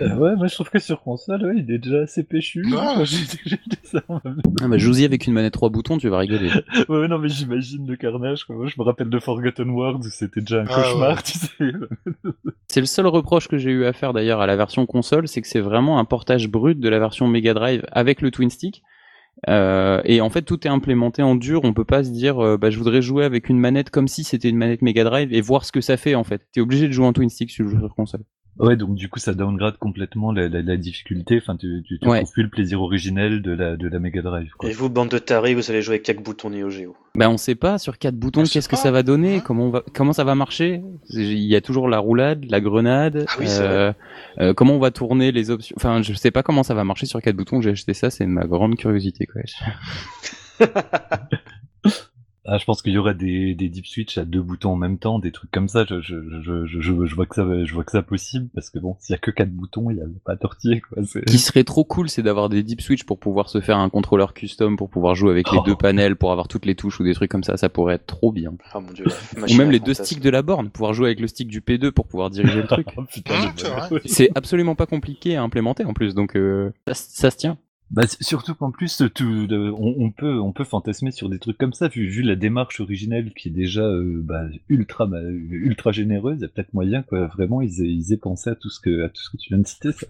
Euh, ouais, moi je trouve que sur console, ouais, il est déjà assez péchu. Ouais. J'ai j'ai dit ça en même Ah bah, joue-y avec une manette trois boutons, tu vas rigoler. Ouais, non, mais j'imagine le carnage, quoi. Moi, je me rappelle de Forgotten World où c'était déjà un Ah, cauchemar, ouais. tu sais. C'est le seul reproche que j'ai eu à faire d'ailleurs à la version console, c'est que c'est vraiment un portage brut de la version Mega Drive avec le Twin Stick. Euh, et en fait, tout est implémenté en dur. On peut pas se dire, euh, bah, je voudrais jouer avec une manette comme si c'était une manette Mega Drive et voir ce que ça fait en fait. T'es obligé de jouer en Twin Stick sur sur console. Ouais, donc du coup, ça downgrade complètement la, la, la difficulté. Enfin, tu, tu, tu Ouais. trouves plus le plaisir originel de la, de la Mega Drive, quoi. Et vous, bande de tarés, vous allez jouer avec 4 boutons Neo Geo. Bah, on sait pas sur quatre boutons On sait qu'est-ce que ça va donner, Hein comment on va, comment ça va marcher. Il y a toujours la roulade, la grenade. Ah oui, c'est euh, euh, comment on va tourner les options. Enfin, je sais pas comment ça va marcher sur quatre boutons. J'ai acheté ça, c'est ma grande curiosité quoi. Ah, je pense qu'il y aurait des, des deep switch à deux boutons en même temps, des trucs comme ça. Je, je, je, je, vois que ça, je vois que ça possible parce que bon, s'il y a que quatre boutons, il y a pas tortiller, quoi. C'est... qui serait trop cool, c'est d'avoir des deep switch pour pouvoir se faire un contrôleur custom, pour pouvoir jouer avec les Oh. deux panels, pour avoir toutes les touches ou des trucs comme ça. Ça pourrait être trop bien. Ah mon dieu. la Ou même les deux sticks de la borne, pouvoir jouer avec le stick du P2 pour pouvoir diriger le truc. Oh, vrai. C'est absolument pas compliqué à implémenter en plus, donc euh, ça, ça se tient. Bah, surtout qu'en plus, tout, le- on, on peut, on peut fantasmer sur des trucs comme ça, vu, vu la démarche originelle qui est déjà euh, bah, ultra, bah, ultra généreuse. Il y a peut-être moyen, quoi. Vraiment, ils aient, ils aient pensé à tout ce que, à tout ce que tu viens de citer. Ça.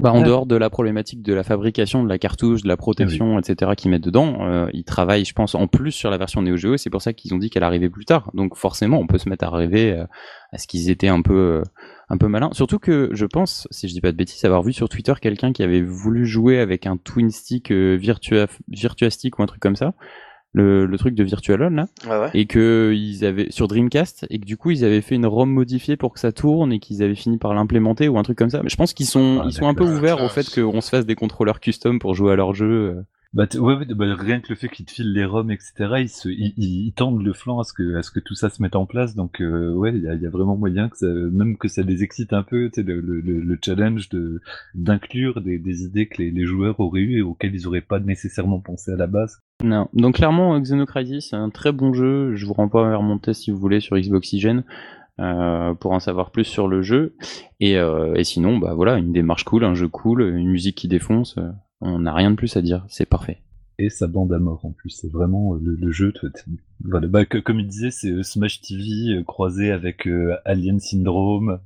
Bah, en Ouais. dehors de la problématique de la fabrication de la cartouche, de la protection, etc., qu'ils mettent dedans, euh, ils travaillent, je pense, en plus sur la version Neo Geo. C'est pour ça qu'ils ont dit qu'elle arrivait plus tard. Donc forcément, on peut se mettre à rêver euh, à ce qu'ils étaient un peu, euh, un peu malins. Surtout que je pense, si je dis pas de bêtises, avoir vu sur Twitter quelqu'un qui avait voulu jouer avec un twin stick euh, Virtua, Virtua Stick ou un truc comme ça. Le, le truc de Virtual On là Ouais, ouais. et que ils avaient sur Dreamcast et que du coup ils avaient fait une ROM modifiée pour que ça tourne et qu'ils avaient fini par l'implémenter ou un truc comme ça. Mais je pense qu'ils sont Ah, ils sont un peu ouverts au Ah, fait qu'on se fasse des contrôleurs custom pour jouer à leur jeu. Euh. Bah, ouais, bah, rien que le fait qu'ils te filent les ROM, etc., ils, se, ils, ils- tendent le flanc à ce que, à ce que tout ça se mette en place. Donc, euh, ouais, il y a, y a vraiment moyen que ça, même que ça les excite un peu, le, le, le- le challenge de d'inclure des, des idées que les, les joueurs auraient eu et auxquelles ils auraient pas nécessairement pensé à la base. Non. Donc clairement Xenocrisis c'est un très bon jeu. Je vous renvoie vers mon test si vous voulez sur Xboxygen. Euh, pour en savoir plus sur le jeu et, euh, et sinon bah voilà une démarche cool un jeu cool une musique qui défonce euh, on n'a rien de plus à dire. C'est parfait. Et sa bande à mort en plus, c'est vraiment euh, le, le jeu. Voilà, bah, comme il disait, c'est euh, Smash TV euh, croisé avec Alien Syndrome,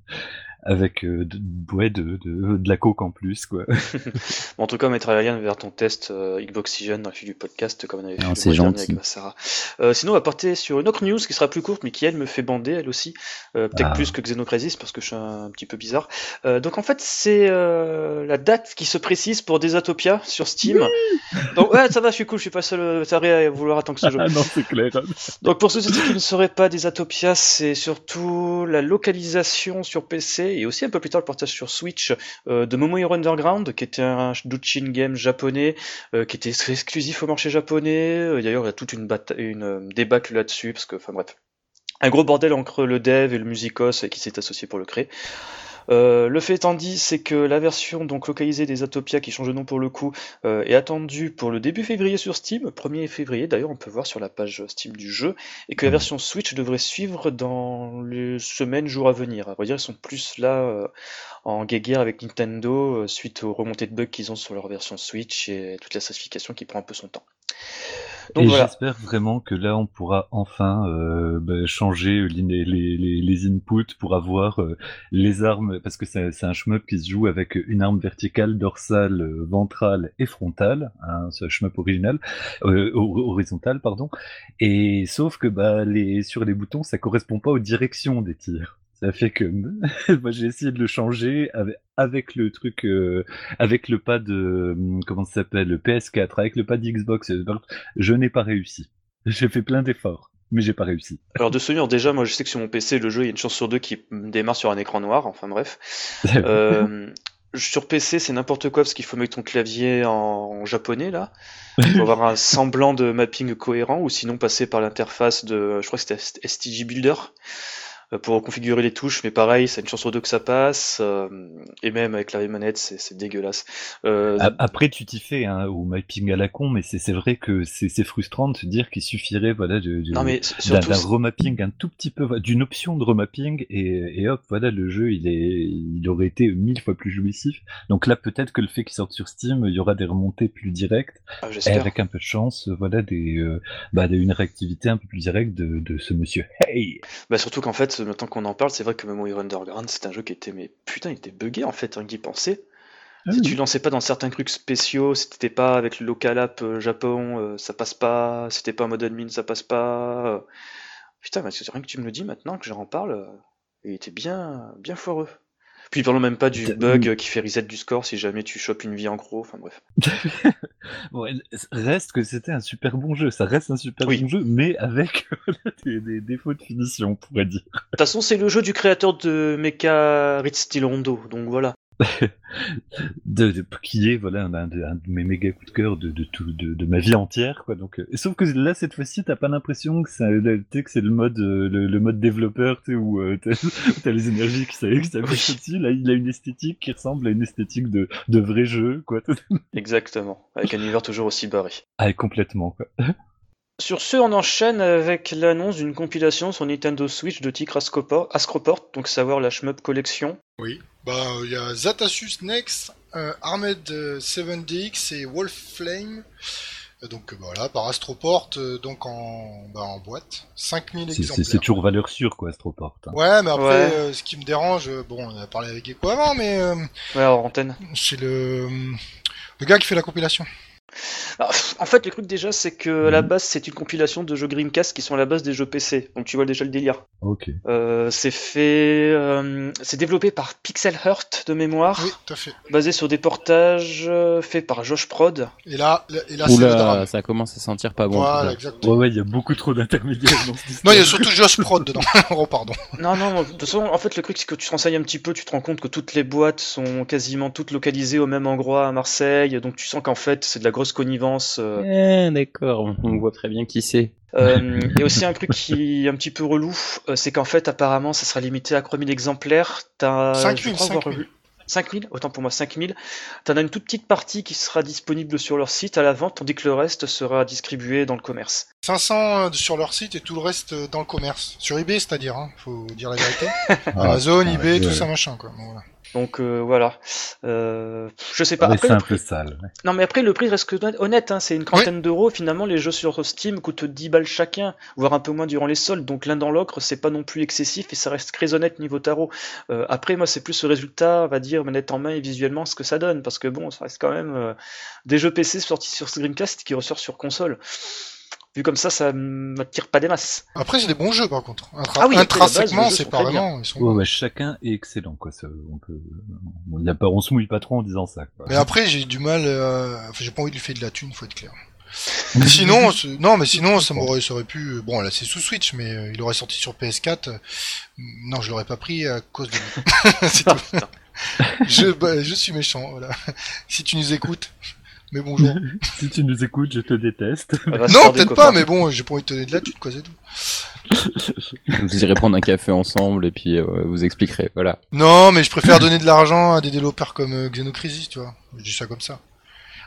avec euh, de, ouais, de, de, de la coke en plus, quoi. Bon, en tout cas, on mettra le lien vers ton test euh, Xboxygen dans le fil du podcast, comme on avait fait Non, le c'est gentil. avec Massara. Euh, sinon, on va partir sur une autre news qui sera plus courte, mais qui elle me fait bander, elle aussi, Euh, peut-être Ah. plus que Xenocrisis parce que je suis un petit peu bizarre. Euh, donc en fait, c'est la date qui se précise pour Desatopia sur Steam. donc ouais, ça va, je suis cool, je suis pas seul taré à vouloir attendre que ce jeu. ah non, c'est clair. Donc pour ceux qui ne sauraient pas des Atopia, c'est surtout la localisation sur PC et aussi un peu plus tard le portage sur Switch euh, de Momohiro Underground, qui était un Douchin game japonais, euh, qui était exclusif au marché japonais. Euh, D'ailleurs, il y a toute une, une débâcle là-dessus, parce que, enfin bref, un gros bordel entre le dev et le musicos qui s'est associé pour le créer. Euh, le fait étant dit, c'est que la version donc localisée des Atopia, qui change de nom pour le coup, euh, est attendue pour le début février sur Steam, 1er février d'ailleurs, on peut voir sur la page Steam du jeu, et que la version Switch devrait suivre dans les semaines, jours à venir. À vrai dire, ils sont plus là euh, en guéguerre avec Nintendo euh, suite aux remontées de bugs qu'ils ont sur leur version Switch et toute la certification qui prend un peu son temps. Donc et voilà. j'espère vraiment que là, on pourra enfin euh, bah, changer les, les, les, les inputs pour avoir euh, les armes, parce que c'est c'est un shmup qui se joue avec une arme verticale, dorsale, ventrale et frontale, hein, c'est un shmup original, euh, hor- horizontal, pardon. Et sauf que bah, les, sur les boutons, ça correspond pas aux directions des tirs. Ça fait que moi j'ai essayé de le changer avec, avec le truc, euh, avec le pad, euh, comment ça s'appelle, le PS4, avec le pad Xbox. euh, Je n'ai pas réussi. J'ai fait plein d'efforts, mais j'ai pas réussi. Alors de souvenir, déjà, moi je sais que sur mon PC, le jeu, il y a une chance sur deux qui démarre sur un écran noir, enfin bref. Euh, sur PC, c'est n'importe quoi parce qu'il faut mettre ton clavier en, en japonais là, pour avoir un semblant de mapping cohérent, ou sinon passer par l'interface de, je crois que c'était STG Builder. Euh, pour configurer les touches, mais pareil, c'est une chance sur deux que ça passe, euh, et même avec la manette, c'est dégueulasse. Euh, Après, tu t'y fais hein, au mapping à la con, mais c'est vrai que c'est frustrant de se dire qu'il suffirait voilà, d'un remapping un tout petit peu, d'une option de remapping, et, et, hop, voilà, le jeu, il, est, il aurait été mille fois plus jouissif. Donc là, peut-être que le fait qu'il sorte sur Steam, il y aura des remontées plus directes, ah, et avec un peu de chance, voilà, des, bah, une réactivité un peu plus directe de, de ce monsieur. Hey bah surtout qu'en fait, maintenant qu'on en parle, c'est vrai que Memory Underground, c'est un jeu qui était, mais putain, il était buggé en fait, rien qu'y penser. Ah si tu lançais pas dans certains trucs spéciaux, si t'étais pas avec le local app euh, Japon, euh, ça passe pas. Si t'es pas en mode admin, ça passe pas. Euh. Putain, mais c'est rien que tu me le dis maintenant que j'en parle, il était bien, bien foireux. Puis parlons même pas du bug qui fait reset du score si jamais tu chopes une vie en gros, enfin bref. bon, reste que c'était un super bon jeu, ça reste un super bon jeu, mais avec des, défauts de finition, on pourrait dire. De toute façon, c'est le jeu du créateur de Mecha Ritz Rondo, donc voilà. de, qui est voilà un, de, mes méga coups de cœur de, de, tout, de, ma vie entière quoi. Donc euh, sauf que là cette fois-ci t'as pas l'impression que c'est c'est le mode euh, le, mode développeur tu où euh, t'as les énergies qui s'affichent oui. là il a une esthétique qui ressemble à une esthétique de, de vrai jeu quoi. Exactement. Avec un univers toujours aussi barré. Ah complètement quoi Sur ce, on enchaîne avec l'annonce d'une compilation sur Nintendo Switch de Tigre Ascroport, donc savoir la Shmup Collection. Oui, bah il y a Zatasus Next, euh, Armed 7DX et Wolf Flame. Euh, donc bah, voilà, par Astroport, euh, donc en, bah, en boîte, 5000 exemplaires. C'est toujours valeur sûre quoi, Astroport. Hein. Ouais, mais après, ce qui me dérange, bon, on a parlé avec Echo avant, mais... ouais, en antenne. C'est le... le gars qui fait la compilation en fait, le truc déjà, c'est que à la mhm. base, c'est une compilation de jeux Dreamcast qui sont à la base des jeux PC. Donc tu vois déjà le délire. Ok. Euh, c'est fait, euh, c'est développé par Pixel Heart de mémoire. Oui, tout à fait. Basé sur des portages euh, faits par Josh Prod. Et là, et là, Oula, ça commence à sentir pas bon. Voilà, exactement. Ouais, ouais, il y a beaucoup trop d'intermédiaires dans Non, il y a surtout Josh Prod dedans. oh, pardon. Non, non, de toute façon, en fait, le truc, c'est que tu te renseignes un petit peu, tu te rends compte que toutes les boîtes sont quasiment toutes localisées au même endroit à Marseille. Donc tu sens qu'en fait, c'est de la grosse connivence euh. Eh, d'accord, on voit très bien qui c'est. Euh, il y a aussi un truc qui est un petit peu relou, euh, c'est qu'en fait apparemment ça sera limité à 3000 exemplaires. T'as, 5000, 5000. 5000, autant pour moi 5000. T'en as une toute petite partie qui sera disponible sur leur site à la vente, tandis que le reste sera distribué dans le commerce. 500 sur leur site et tout le reste dans le commerce. Sur eBay, c'est-à-dire, hein, faut dire la vérité. Amazon, ah, eBay, tout ça machin, quoi. Bon, voilà. Donc euh, voilà. Euh, je sais pas. Après, c'est un peu sale. Non mais après le prix reste honnête, hein, c'est une trentaine d'euros. Finalement les jeux sur Steam coûtent 10 balles chacun, voire un peu moins durant les soldes. Donc l'un dans l'autre c'est pas non plus excessif et ça reste très honnête niveau tarot. Euh, après moi c'est plus ce résultat, on va dire manette en main et visuellement ce que ça donne. Parce que bon ça reste quand même euh, des jeux PC sortis sur Dreamcast qui ressortent sur console vu comme ça, ça m'attire pas des masses. Après, c'est des bons jeux par contre. ah oui, Intrinsèquement, c'est pas vraiment. chacun est excellent, quoi. on peut, on, a pas, on se mouille pas trop en disant ça. Quoi. Mais après, j'ai du mal. Euh... Enfin, j'ai pas envie de lui faire de la thune, faut être clair. mais sinon, non, mais sinon, ça m'aurait, ça aurait pu. Bon, là, c'est sous Switch, mais euh, il aurait sorti sur PS4. Non, je l'aurais pas pris à cause de. je, bah, je suis méchant. Voilà. si tu nous écoutes. Mais bonjour. si tu nous écoutes, je te déteste. non, peut-être pas, mais bon, j'ai pas envie de te donner de la thune, quoi, c'est tout. Vous irez prendre un café ensemble et puis euh, vous expliquerez, voilà. Non, mais je préfère donner de l'argent à des développeurs comme euh, Xenocrisis, tu vois. Je dis ça comme ça.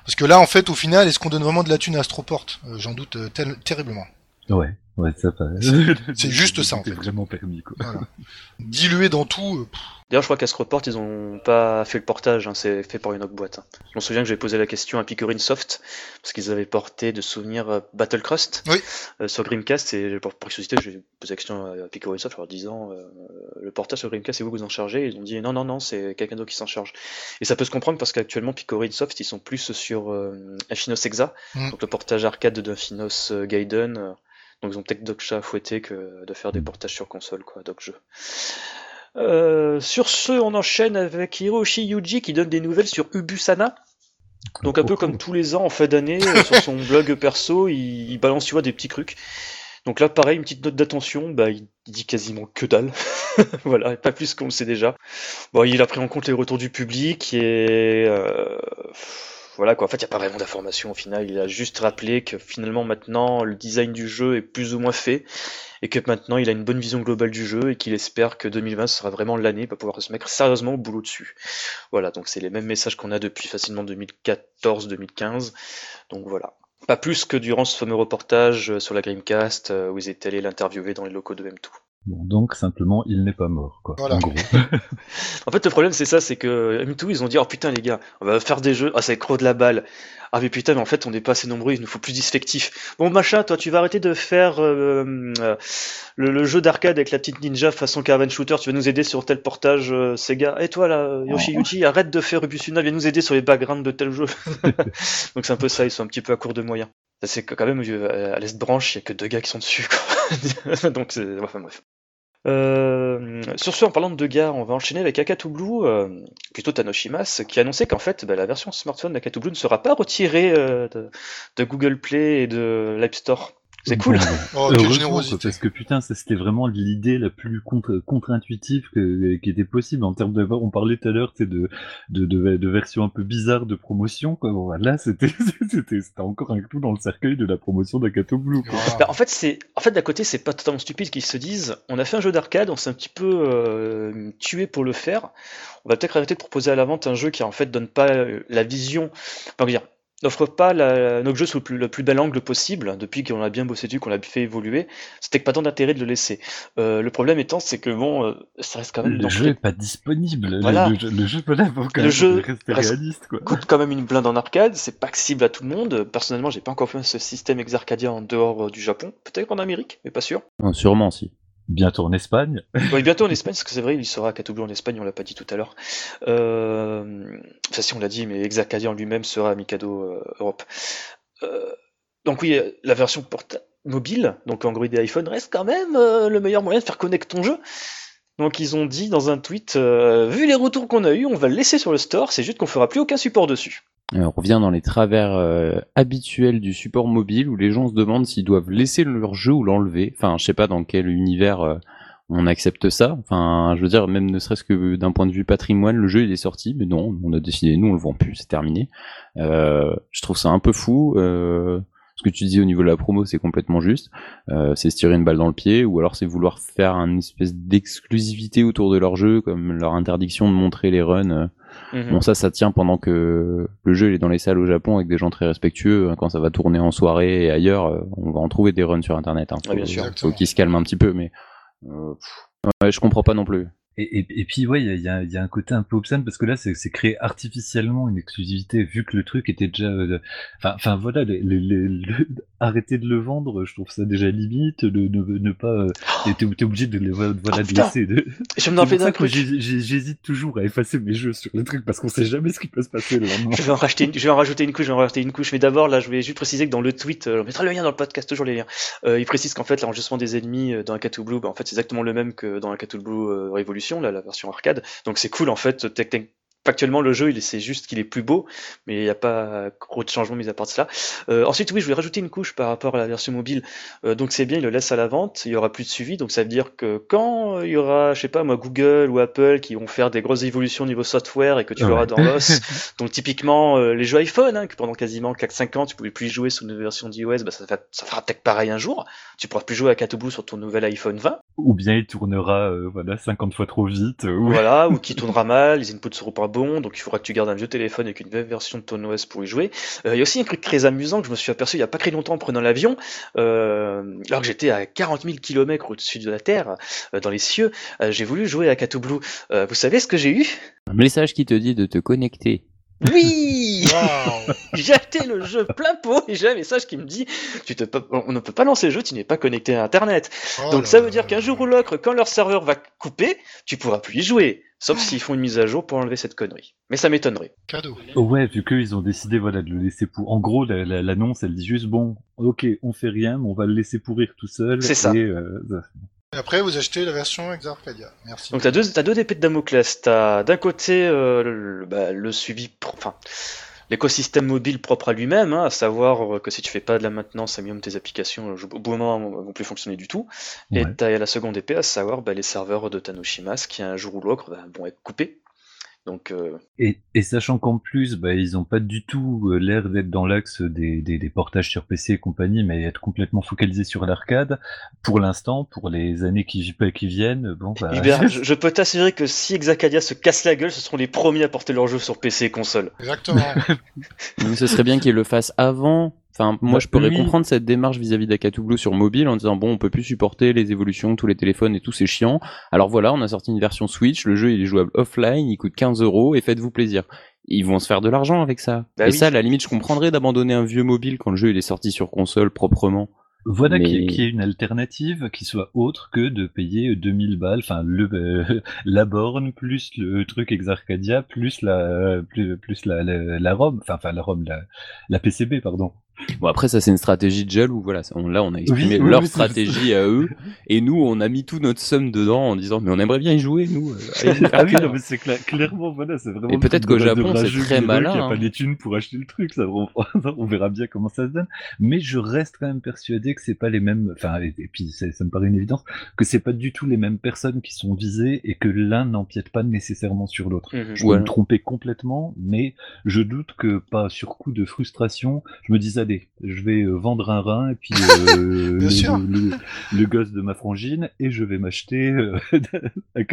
Parce que là, en fait, au final, est-ce qu'on donne vraiment de la thune à Astroport euh, J'en doute terriblement. Ouais, ouais, ça C'est juste ça, en fait. vraiment permis, quoi. Voilà. Dilué dans tout. D'ailleurs, je crois qu'à ce report, ils ont pas fait le portage, hein, c'est fait par une autre boîte. Hein. Je me souviens que j'avais posé la question à Pickering Soft, parce qu'ils avaient porté de souvenirs euh, Battle Crust euh, sur Dreamcast, et pour curiosité, j'ai posé la question à Pickering Soft en leur disant euh, le portage sur Dreamcast, c'est vous qui vous en chargez? Ils ont dit non, non, non, c'est quelqu'un d'autre qui s'en charge. Et ça peut se comprendre parce qu'actuellement, Pickering Soft, ils sont plus sur Infinos Exa, mm. donc le portage arcade d'Infinos Gaiden. Donc ils ont peut-être d'autres chats à fouetter que de faire des mm. portages sur console, quoi, d'autres jeux. Euh, sur ce, on enchaîne avec Hiroshi Yuji qui donne des nouvelles sur Ubusana. Donc un peu comme tous les ans en fin d'année, euh, sur son blog perso, il, balance tu vois des petits trucs. Donc là, pareil, une petite note d'attention, bah, il dit quasiment que dalle. voilà, pas plus qu'on le sait déjà. Bon, il a pris en compte les retours du public et euh, voilà quoi. En fait, il n'y a pas vraiment d'informations au final. Il a juste rappelé que finalement maintenant le design du jeu est plus ou moins fait et que maintenant il a une bonne vision globale du jeu et qu'il espère que 2020 sera vraiment l'année pour pouvoir se mettre sérieusement au boulot dessus. Voilà, donc c'est les mêmes messages qu'on a depuis facilement 2014-2015. Donc voilà. Pas plus que durant ce fameux reportage sur la Dreamcast euh, où ils étaient allés l'interviewer dans les locaux de M2. Bon, donc simplement, il n'est pas mort, quoi. Voilà. En gros. En fait, le problème, c'est ça, c'est que M2, ils ont dit, oh putain, les gars, on va faire des jeux, ah, c'est gros de la balle. Ah, mais putain, mais en fait, on n'est pas assez nombreux, il nous faut plus d'effectifs. Bon, machin, toi, tu vas arrêter de faire euh, euh, le, le jeu d'arcade avec la petite ninja façon Caravan Shooter, tu vas nous aider sur tel portage euh, Sega. Et toi, là, Yoshi Yuji, arrête de faire Ubusuna, viens nous aider sur les backgrounds de tel jeu. Donc, c'est un peu ça, ils sont un petit peu à court de moyens. C'est que quand même, euh, à l'Est branche, il y a que deux gars qui sont dessus, quoi. Donc, c'est, enfin, bref. Euh, sur ce, en parlant de deux on va enchaîner avec Akatu Blue, euh, plutôt Tanoshimas, qui a annoncé qu'en fait, bah, la version smartphone d'Akatu Blue ne sera pas retirée euh, de, de Google Play et de l'App Store. C'est cool. Oh, quelle Heureusement, quoi, parce que putain, ça, c'était vraiment l'idée la plus contre, contre-intuitive que, qui était possible en termes de. On parlait tout à l'heure, tu sais, de, de, de, de versions un peu bizarres de promotion, quoi. Bon, là, c'était, c'était, c'était encore un clou dans le cercueil de la promotion d'Akato Blue, quoi. Bah, en fait, c'est, en fait, d'un côté, c'est pas totalement stupide qu'ils se disent, on a fait un jeu d'arcade, on s'est un petit peu euh, tué pour le faire. On va peut-être arrêter de proposer à la vente un jeu qui en fait donne pas euh, la vision, enfin, dire, n'offre pas la, notre jeu sous le plus, le plus bel angle possible. Depuis qu'on a bien bossé dessus, qu'on l'a fait évoluer, c'était que pas tant d'intérêt de le laisser. Euh, le problème étant, c'est que bon, euh, ça reste quand même Le jeu est pas disponible. Le- Voilà. Le, jeu- le jeu, voilà, faut quand Le même jeu rester reste- réaliste, quoi. coûte quand même une blinde en arcade, c'est pas accessible à tout le monde. Personnellement, j'ai pas encore fait ce système Exarcadia en dehors euh, du Japon, peut-être en Amérique, mais pas sûr. Non, sûrement, si. Bientôt en Espagne. Oui, bientôt en Espagne, parce que c'est vrai, il sera à Catoblou en Espagne, on l'a pas dit tout à l'heure. Euh... Enfin, si on l'a dit, mais Exarcadia en lui-même sera à Mikado euh, Europe. Euh, Donc oui, la version porta- mobile, donc Android et iPhone, reste quand même le meilleur moyen de faire connaître ton jeu. Donc ils ont dit dans un tweet, vu les retours qu'on a eu, on va le laisser sur le store, c'est juste qu'on fera plus aucun support dessus. Euh, on revient dans les travers euh, habituels du support mobile où les gens se demandent s'ils doivent laisser leur jeu ou l'enlever. Enfin, je sais pas dans quel univers euh, on accepte ça. Enfin, je veux dire, même ne serait-ce que d'un point de vue patrimoine, le jeu il est sorti, mais non, on a décidé, nous on le vend plus, c'est terminé. Je trouve ça un peu fou. Ce que tu dis au niveau de la promo, c'est complètement juste. C'est se tirer une balle dans le pied, ou alors c'est vouloir faire une espèce d'exclusivité autour de leur jeu, comme leur interdiction de montrer les runs. Mhm. Bon, ça, ça tient pendant que le jeu il est dans les salles au Japon avec des gens très respectueux. Quand ça va tourner en soirée et ailleurs, euh, on va en trouver des runs sur Internet. Hein. Ah, bien sûr. Faut qu'ils se calment un petit peu, mais euh, pff, ouais, je comprends pas non plus. Et, et, et puis ouais, il y y, y a un côté un peu obscène parce que là, c'est créer artificiellement une exclusivité vu que le truc était déjà. euh, Enfin, enfin voilà, les, les, les- le- arrêter de le vendre, je trouve ça déjà limite. De ne, ne pas, euh, t'es t'es- t'es obligé de les voilà Ah, de laisser. De... Je me rappelle d'un truc. j'hésite toujours à effacer mes jeux sur le truc parce qu'on sait jamais ce qui peut se passer le lendemain. Je vais en racheter une, je vais en rajouter une couche, je vais en rajouter une couche. Mais d'abord, là, je voulais juste préciser que dans le tweet, euh, on mettra le lien dans le podcast, toujours les liens. Euh, il précise qu'en fait, l'enregistrement des ennemis euh, dans Akato Blue, bah, en fait, c'est exactement le même que dans Akato Blue euh, La version arcade. Donc c'est cool, en fait. Factuellement, le jeu, il c'est juste qu'il est plus beau, mais il n'y a pas gros de changement mis à part de cela. Euh, ensuite, oui, je voulais rajouter une couche par rapport à la version mobile. Euh, donc c'est bien, il le laisse à la vente, il y aura plus de suivi, donc ça veut dire que quand euh, il y aura, je sais pas moi, Google ou Apple qui vont faire des grosses évolutions au niveau software et que tu Ouais. l'auras dans l'os, donc typiquement euh, les jeux iPhone, hein, que pendant quasiment 4-5 ans tu pouvais plus y jouer sur une version d'iOS, bah, ça, ça fera peut-être pareil un jour. Tu pourras plus jouer à Cat Blue sur ton nouvel iPhone 20, Ou bien il tournera euh, voilà 50 fois trop vite. euh, ou- voilà, ou qui tournera mal, les inputs seront pas donc il faudra que tu gardes un vieux téléphone avec une vieille version de ton OS pour y jouer. Euh, Il y a aussi un truc très amusant que je me suis aperçu il y a pas très longtemps en prenant l'avion, euh, alors que j'étais à 40 000 km au-dessus de la Terre, euh, dans les cieux, euh, j'ai voulu jouer à Cat Blue. Euh, vous savez ce que j'ai eu? Un message qui te dit de te connecter. Oui J'ai acheté le jeu plein pot et j'ai un message qui me dit tu te, on ne peut pas lancer le jeu, tu n'es pas connecté à Internet. Oh Donc ça veut dire qu'un jour ou l'autre, quand leur serveur va couper, tu pourras plus y jouer. Sauf s'ils font une mise à jour pour enlever cette connerie. Mais ça m'étonnerait. Cadeau. Ouais, vu qu'ils ont décidé voilà de le laisser pour. En gros, la- la- l'annonce, elle dit juste bon, ok, on fait rien, mais on va le laisser pourrir tout seul. C'est ça. Et, euh, Et après, vous achetez la version Exarcadia. Merci. Donc t'as deux, t'as deux épées de Damoclès. T'as d'un côté euh, le, bah, le suivi, enfin l'écosystème mobile propre à lui-même, hein, à savoir euh, que si tu fais pas de la maintenance à minimum tes applications, euh, au bout d'un moment, vont plus fonctionner du tout. Et Ouais. t'as la seconde épée, à savoir bah, les serveurs de Tanoshimas qui un jour ou l'autre bah, vont être coupés. Donc, euh, Et, et sachant qu'en plus, bah, ils ont pas du tout euh, l'air d'être dans l'axe des, des, des portages sur PC et compagnie, mais être complètement focalisés sur l'arcade. Pour l'instant, pour les années qui, qui viennent, bon, bah, Hubert, je, je peux t'assurer que si Exacadia se casse la gueule, ce seront les premiers à porter leur jeu sur PC et console. Exactement. Mais ce serait bien qu'ils le fassent avant. Enfin, moi, Bah, je pourrais comprendre cette démarche vis-à-vis d'Akatu Blue sur mobile en disant bon, on peut plus supporter les évolutions, tous les téléphones et tout, c'est chiant. Alors voilà, on a sorti une version Switch, le jeu il est jouable offline, il coûte 15 euros et faites-vous plaisir. Ils vont se faire de l'argent avec ça. Bah et oui. ça, à la limite, je comprendrais d'abandonner un vieux mobile quand le jeu il est sorti sur console proprement. Voilà Mais- qu'il y ait- qu'il y ait une alternative qui soit autre que de payer 2000 balles, enfin le euh, la borne plus le truc Exarcadia plus la plus, plus la, la, la ROM, enfin enfin la ROM la, la PCB pardon. Bon après ça c'est une stratégie de jaloux, voilà. ça, on- Là on a exprimé Oui, leur oui, stratégie à eux et nous on a mis tout notre somme dedans en disant mais on aimerait bien y jouer nous. euh, ah oui, non, mais c'est cla- clairement voilà, c'est vraiment. Et peut-être qu'au Japon, c'est très malin, qui a pas hein. les thunes pour acheter le truc, ça on, on verra bien comment ça se donne. Mais je reste quand même persuadé que c'est pas les mêmes. Enfin et, et puis ça me paraît une évidence que c'est pas du tout les mêmes personnes qui sont visées et que l'un n'empiète pas nécessairement sur l'autre. Mhm. Je peux Ouais. me tromper complètement, mais je doute que pas sur coup de frustration, je me dise je vais euh, vendre un rein et puis euh, le, sûr. le, le gosse de ma frangine et je vais m'acheter euh, un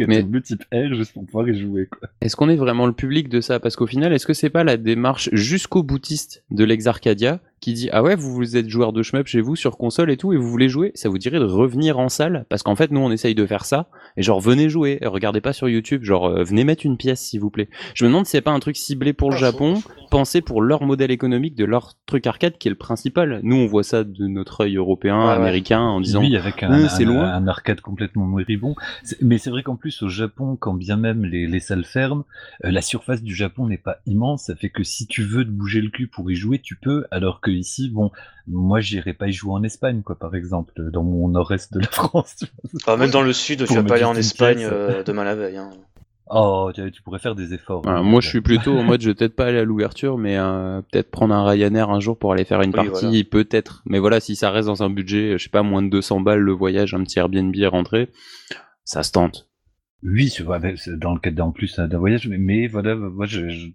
type R juste pour pouvoir y jouer. Est-ce qu'on est vraiment le public de ça? Parce qu'au final, est-ce que c'est pas la démarche jusqu'au boutiste de l'ex-Arcadia qui dit ah ouais vous vous êtes joueur de shmup chez vous sur console et tout et vous voulez jouer ça vous dirait de revenir en salle? Parce qu'en fait nous on essaye de faire ça et genre venez jouer et regardez pas sur YouTube genre euh, venez mettre une pièce s'il vous plaît je me demande si c'est pas un truc ciblé pour le faux, Japon pensé pour leur modèle économique de leur truc arcade qui est le principal nous on voit ça de notre œil européen Ouais, ouais. américain en disant Oui, avec un, Euh, un- loin. un arcade complètement moribond. Mais c'est vrai qu'en plus, au Japon, quand bien même les, les salles ferment, euh, la surface du Japon n'est pas immense. Ça fait que si tu veux te bouger le cul pour y jouer, tu peux. Alors que ici, bon, moi, j'irai pas y jouer en Espagne, quoi, par exemple, dans mon nord-est de la France. tu vois. Ah, même dans le sud, tu vas pas aller en Espagne euh, demain la veille. Hein. Oh, tu, pourrais faire des efforts. Voilà, hein. moi, je suis plutôt en mode, je vais peut-être pas aller à l'ouverture, mais euh, peut-être prendre un Ryanair un jour pour aller faire une Oui, partie, voilà. peut-être. Mais voilà, si ça reste dans un budget, je sais pas, moins de 200 balles le voyage, un petit Airbnb et rentrer, ça se tente. Oui, dans le cadre en plus hein, d'un voyage, mais, mais voilà, moi, je, je-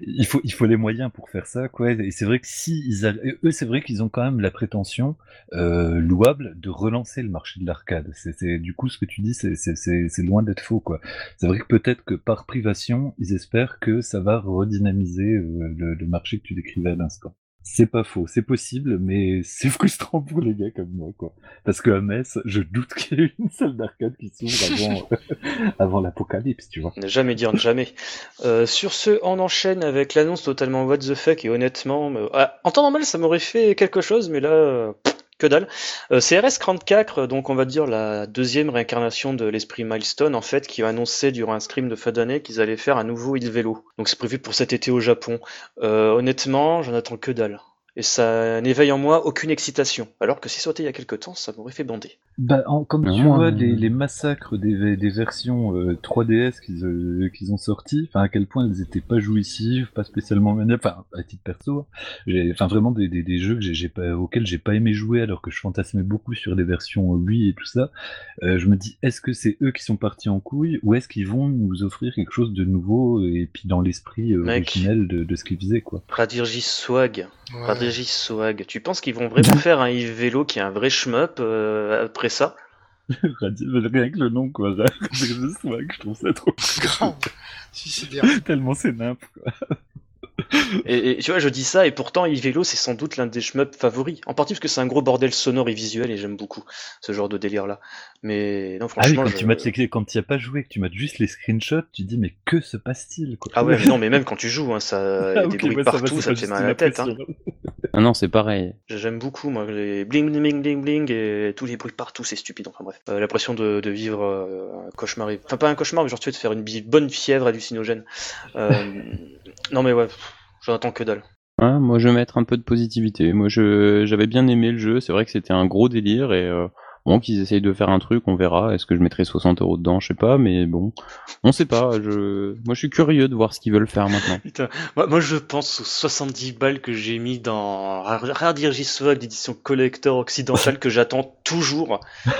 il faut, il faut les moyens pour faire ça, quoi. Et c'est vrai que si ils, eux, c'est vrai qu'ils ont quand même la prétention euh, louable de relancer le marché de l'arcade. C'est, du coup, ce que tu dis, c'est loin d'être faux, quoi. C'est vrai que peut-être que par privation, ils espèrent que ça va redynamiser euh, le, le marché que tu décrivais à l'instant. C'est pas faux, c'est possible, mais c'est frustrant pour les gars comme moi, quoi. Parce que à Metz, je doute qu'il y ait une salle d'arcade qui s'ouvre avant, avant l'apocalypse, tu vois. Ne jamais dire jamais. Euh, sur ce, on enchaîne avec l'annonce totalement what the fuck et honnêtement, me- ah, en temps normal, ça m'aurait fait quelque chose, mais là, euh, dalle. Euh, c'est RS34, donc on va dire la deuxième réincarnation de l'esprit Milestone, en fait, qui a annoncé durant un scrim de fin d'année qu'ils allaient faire un nouveau Il Vélo. Donc c'est prévu pour cet été au Japon. Euh, honnêtement, j'en attends que dalle. Et ça n'éveille en moi aucune excitation. Alors que si ça il y a quelque temps, ça m'aurait fait bander. Bah, en- comme tu Moi, vois, euh, les, les massacres des, des versions euh, 3DS qu'ils euh, qu'ils ont sorties, enfin à quel point elles étaient pas jouissives, pas spécialement maniables, enfin à titre perso, hein. j'ai, enfin vraiment des, des, des jeux que j'ai, j'ai pas, auxquels j'ai pas aimé jouer alors que je fantasmais beaucoup sur les versions Wii et tout ça. Euh, je me dis, est-ce que c'est eux qui sont partis en couille ou est-ce qu'ils vont nous offrir quelque chose de nouveau et puis dans l'esprit euh, originel de, de ce qu'ils faisaient quoi. Radirji Swag. Ouais. Swag. Tu penses qu'ils vont vraiment faire un Yves Vélo qui est un vrai shmup euh, après ça Rien que le nom quoi, je swag, je trouve ça trop Grave. Bien. tellement c'est nimp. et, et tu vois, je dis ça, et pourtant Yves Vélo, c'est sans doute l'un des shmups favoris. En partie parce que c'est un gros bordel sonore et visuel, et j'aime beaucoup ce genre de délire-là. Mais non, Ah oui, franchement. quand je- tu mates quand tu y as pas joué, que tu mates juste les screenshots, tu dis mais que se passe-t-il quoi? Ah ouais, mais non, mais même quand tu joues, hein, ça, il y a Ah, des bruits ouais, ça va, partout, c'est ça te fait mal à la tête. Hein. Ah non, c'est pareil. J'aime beaucoup, moi, les bling bling bling bling et tous les bruits partout, c'est stupide. Enfin bref, Euh, l'impression de, de vivre euh, un cauchemar. Enfin, pas un cauchemar, mais genre tu veux te faire une bonne fièvre hallucinogène. Euh, non, mais ouais, pff, j'en attends que dalle. Ouais, moi, je vais mettre un peu de positivité. Moi, je j'avais bien aimé le jeu. C'est vrai que c'était un gros délire et euh, bon, qu'ils essayent de faire un truc, on verra. Est-ce que je mettrai 60 euros dedans? Je sais pas, mais bon, on sait pas. Je, moi, je suis curieux de voir ce qu'ils veulent faire maintenant. Putain, moi, moi, je pense aux 70 balles que j'ai mis dans Rare Swag d'édition collector occidentale que j'attends toujours.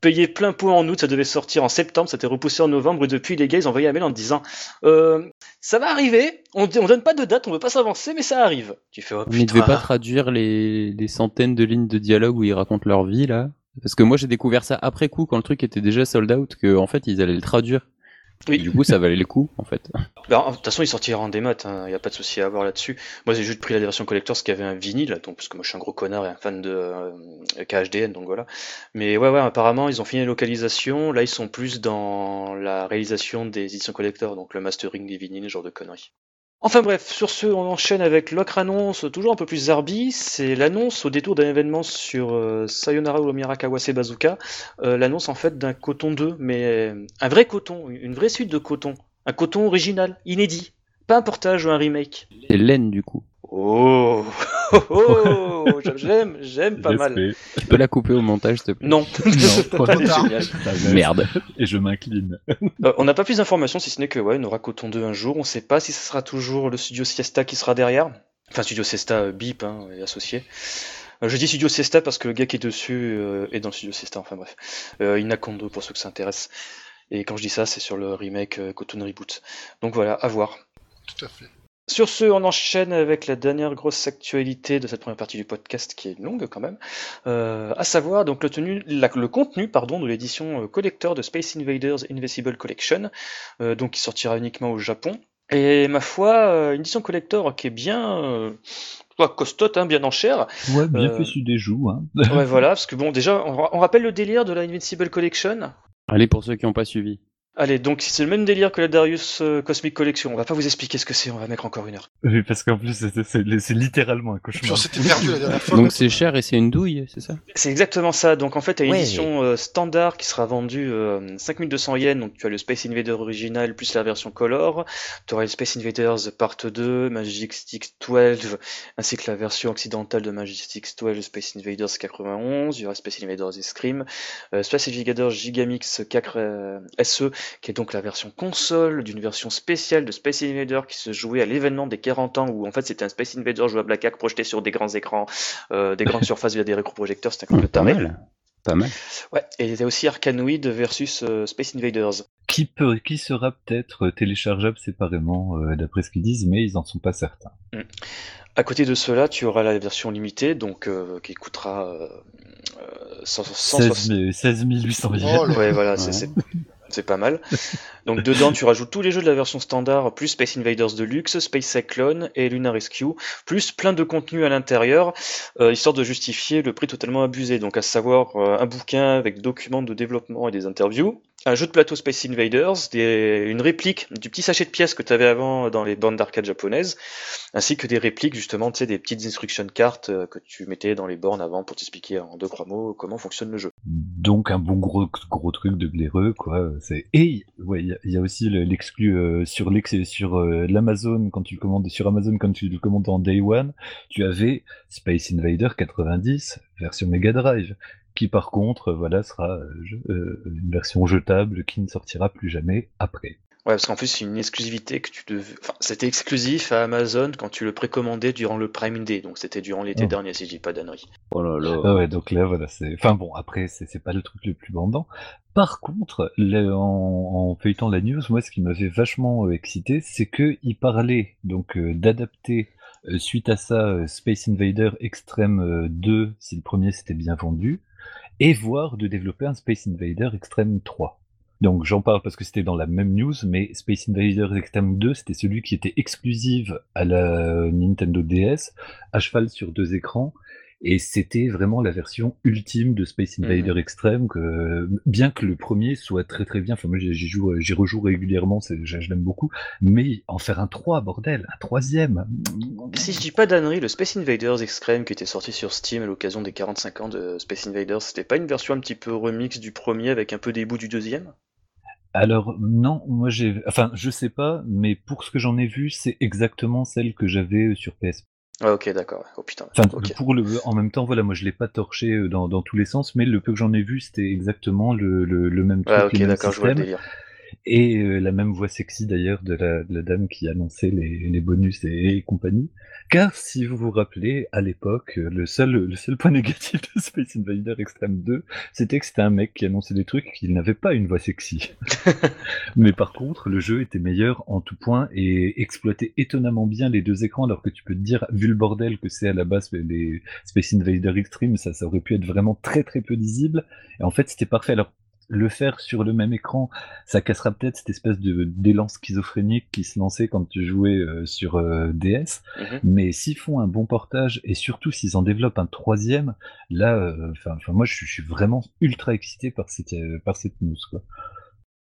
payé plein pot en août, ça devait sortir en septembre, ça a été repoussé en novembre, et depuis les gars ils ont envoyé un mail en disant euh, ça va arriver, on, on donne pas de date, on veut pas s'avancer, mais ça arrive. Tu fais oh Mais ils devaient pas traduire les, les centaines de lignes de dialogue où ils racontent leur vie là Parce que moi j'ai découvert ça après coup quand le truc était déjà sold out que en fait ils allaient le traduire. Oui. Et du coup ça valait le coup en fait. Bah, de toute façon, il sortira en démat, il n'y a pas de souci à avoir là-dessus. Moi, j'ai juste pris la version collector, parce qu'il y avait un vinyle, donc, parce que moi, je suis un gros connard et un fan de euh, KHDN, donc voilà. Mais ouais, ouais, apparemment, ils ont fini la localisation. Là, ils sont plus dans la réalisation des éditions collector, donc le mastering des vinyles, ce genre de conneries. Enfin bref, sur ce, on enchaîne avec l'autre annonce, toujours un peu plus zarbi, c'est l'annonce au détour d'un événement sur euh, Sayonara Ulomira Kawase Bazooka, euh, l'annonce en fait d'un coton 2, mais euh, un vrai coton, une vraie suite de coton, un coton original, inédit, pas un portage ou un remake. C'est laine du coup. Oh, oh, oh, j'aime, j'aime pas mal. Tu peux la couper au montage s'il te plaît? Non, Non, va. Merde. Et je m'incline. Euh, on n'a pas plus d'informations si ce n'est que ouais, aura Coton 2 un jour. On sait pas si ce sera toujours le studio Siesta qui sera derrière. Enfin, studio Siesta euh, Beep hein, et associé. Euh, je dis studio Siesta parce que le gars qui est dessus euh, est dans le studio Siesta. Enfin bref, euh, Inakondo pour ceux que ça intéresse. Et quand je dis ça, c'est sur le remake euh, Coton Reboot. Donc voilà, à voir. Tout à fait. Sur ce, on enchaîne avec la dernière grosse actualité de cette première partie du podcast qui est longue quand même, euh, à savoir donc le, tenu, la- le contenu pardon de l'édition euh, collector de Space Invaders Invisible Collection, euh, donc qui sortira uniquement au Japon. Et ma foi, euh, une édition collector qui est bien euh, pas costote, hein, bien en chair. Ouais, bien Euh, fait su des joues. Hein. Ouais, voilà, parce que bon, déjà, on rappelle le délire de la Invincible Collection? Allez pour ceux qui n'ont pas suivi. Allez, donc c'est le même délire que la Darius euh, Cosmic Collection. On va pas vous expliquer ce que c'est, on va mettre encore une heure. Oui, parce qu'en plus, c'est- littéralement un cauchemar. s'était perdu la dernière fois. Donc c'est cher et c'est une douille, c'est ça? C'est exactement ça. Donc en fait, tu as une Ouais. édition euh, standard qui sera vendue euh, 5200 yens. Donc tu as le Space Invader original plus la version color. Tu auras le Space Invaders Part 2, Magic Stick 12, ainsi que la version occidentale de Magic Stick 12, Space Invaders 91. Il y aura Space Invaders Scream, euh, Space Invaders Gigamix 4 euh, SE, qui est donc la version console d'une version spéciale de Space Invader qui se jouait à l'événement des 40 ans où en fait c'était un Space Invader jouable à 4 projeté sur des grands écrans, euh, des grandes surfaces via des rétroprojecteurs. C'était un peu Pas mal. Pas mal. Ouais, et il y a aussi Arkanoid versus euh, Space Invaders. Qui, peut, qui sera peut-être téléchargeable séparément, euh, d'après ce qu'ils disent, mais ils en sont pas certains. À côté de cela, tu auras la version limitée, donc euh, qui coûtera euh, euh, 100 160 16, 000 16 800 yens. Oh là. Ouais, voilà, c'est Ouais. c'est- c'est pas mal. Donc dedans, tu rajoutes tous les jeux de la version standard, plus Space Invaders Deluxe, Space Cyclone et Lunar Rescue, plus plein de contenu à l'intérieur, euh, histoire de justifier le prix totalement abusé. Donc à savoir euh, un bouquin avec documents de développement et des interviews, un jeu de plateau Space Invaders, une réplique du petit sachet de pièces que tu avais avant dans les bandes d'arcade japonaises, ainsi que des répliques justement, tu sais, des petites instruction cartes euh, que tu mettais dans les bornes avant pour t'expliquer en deux trois mots comment fonctionne le jeu. Donc un bon gros gros truc de glaireux quoi. C'est et ouais il y a- aussi le- l'exclu euh, sur l'ex sur euh, l'Amazon quand tu commandes sur Amazon quand tu le commandes en Day One, tu avais Space Invader 90 version Mega Drive qui par contre voilà sera euh, euh, une version jetable qui ne sortira plus jamais après. Ouais, parce qu'en plus, c'est une exclusivité que tu devais. Enfin, c'était exclusif à Amazon quand tu le précommandais durant le Prime Day. Donc, c'était durant l'été Oh. dernier, si je dis pas d'annerie. Oh là là. Ah ouais, donc là, voilà, c'est. Enfin bon, après, c'est c'est pas le truc le plus vendant. Par contre, le- en, en feuilletant la news, moi, ce qui m'avait vachement euh, excité, c'est que il parlait donc euh, d'adapter euh, suite à ça euh, Space Invader Extreme euh, 2, si le premier s'était bien vendu, et voire de développer un Space Invader Extreme 3. Donc j'en parle parce que c'était dans la même news, mais Space Invaders Extreme 2, c'était celui qui était exclusif à la Nintendo DS, à cheval sur deux écrans, et c'était vraiment la version ultime de Space Invader Extreme, que, bien que le premier soit très très bien, enfin moi j'y joue, j'y rejoue régulièrement, c'est- je, je l'aime beaucoup, mais en faire un 3, bordel, un troisième. Si je dis pas d'annerie, le Space Invaders Extreme qui était sorti sur Steam à l'occasion des 45 ans de Space Invaders, c'était pas une version un petit peu remix du premier avec un peu des bouts du deuxième? Alors non, moi j'ai, enfin je sais pas, mais pour ce que j'en ai vu, c'est exactement celle que j'avais sur PS. Ah, ok, d'accord. Oh putain. Enfin, pour le, en même temps, voilà, moi je l'ai pas torché euh, dans, dans tous les sens, mais le peu que j'en ai vu, c'était exactement le, le, le même truc, Ouais, ok, d'accord, je vois le systèmes. délire. Et euh, la même voix sexy d'ailleurs de la, de la dame qui annonçait les, les bonus et, et compagnie. Car si vous vous rappelez, à l'époque, le seul, le seul point négatif de Space Invader Extreme 2, c'était que c'était un mec qui annonçait des trucs qu'il n'avait pas une voix sexy. Mais par contre, le jeu était meilleur en tout point et exploitait étonnamment bien les deux écrans, alors que tu peux te dire, vu le bordel que c'est à la base les Space Invader Extreme, ça, ça aurait pu être vraiment très très peu lisible. Et en fait, c'était parfait. Alors, le faire sur le même écran, ça cassera peut-être cette espèce de d'élan schizophrénique qui se lançait quand tu jouais euh, sur euh, DS. Mhm. Mais s'ils font un bon portage et surtout s'ils en développent un troisième, là, euh, enfin, moi je suis, je suis vraiment ultra excité par cette par cette news quoi.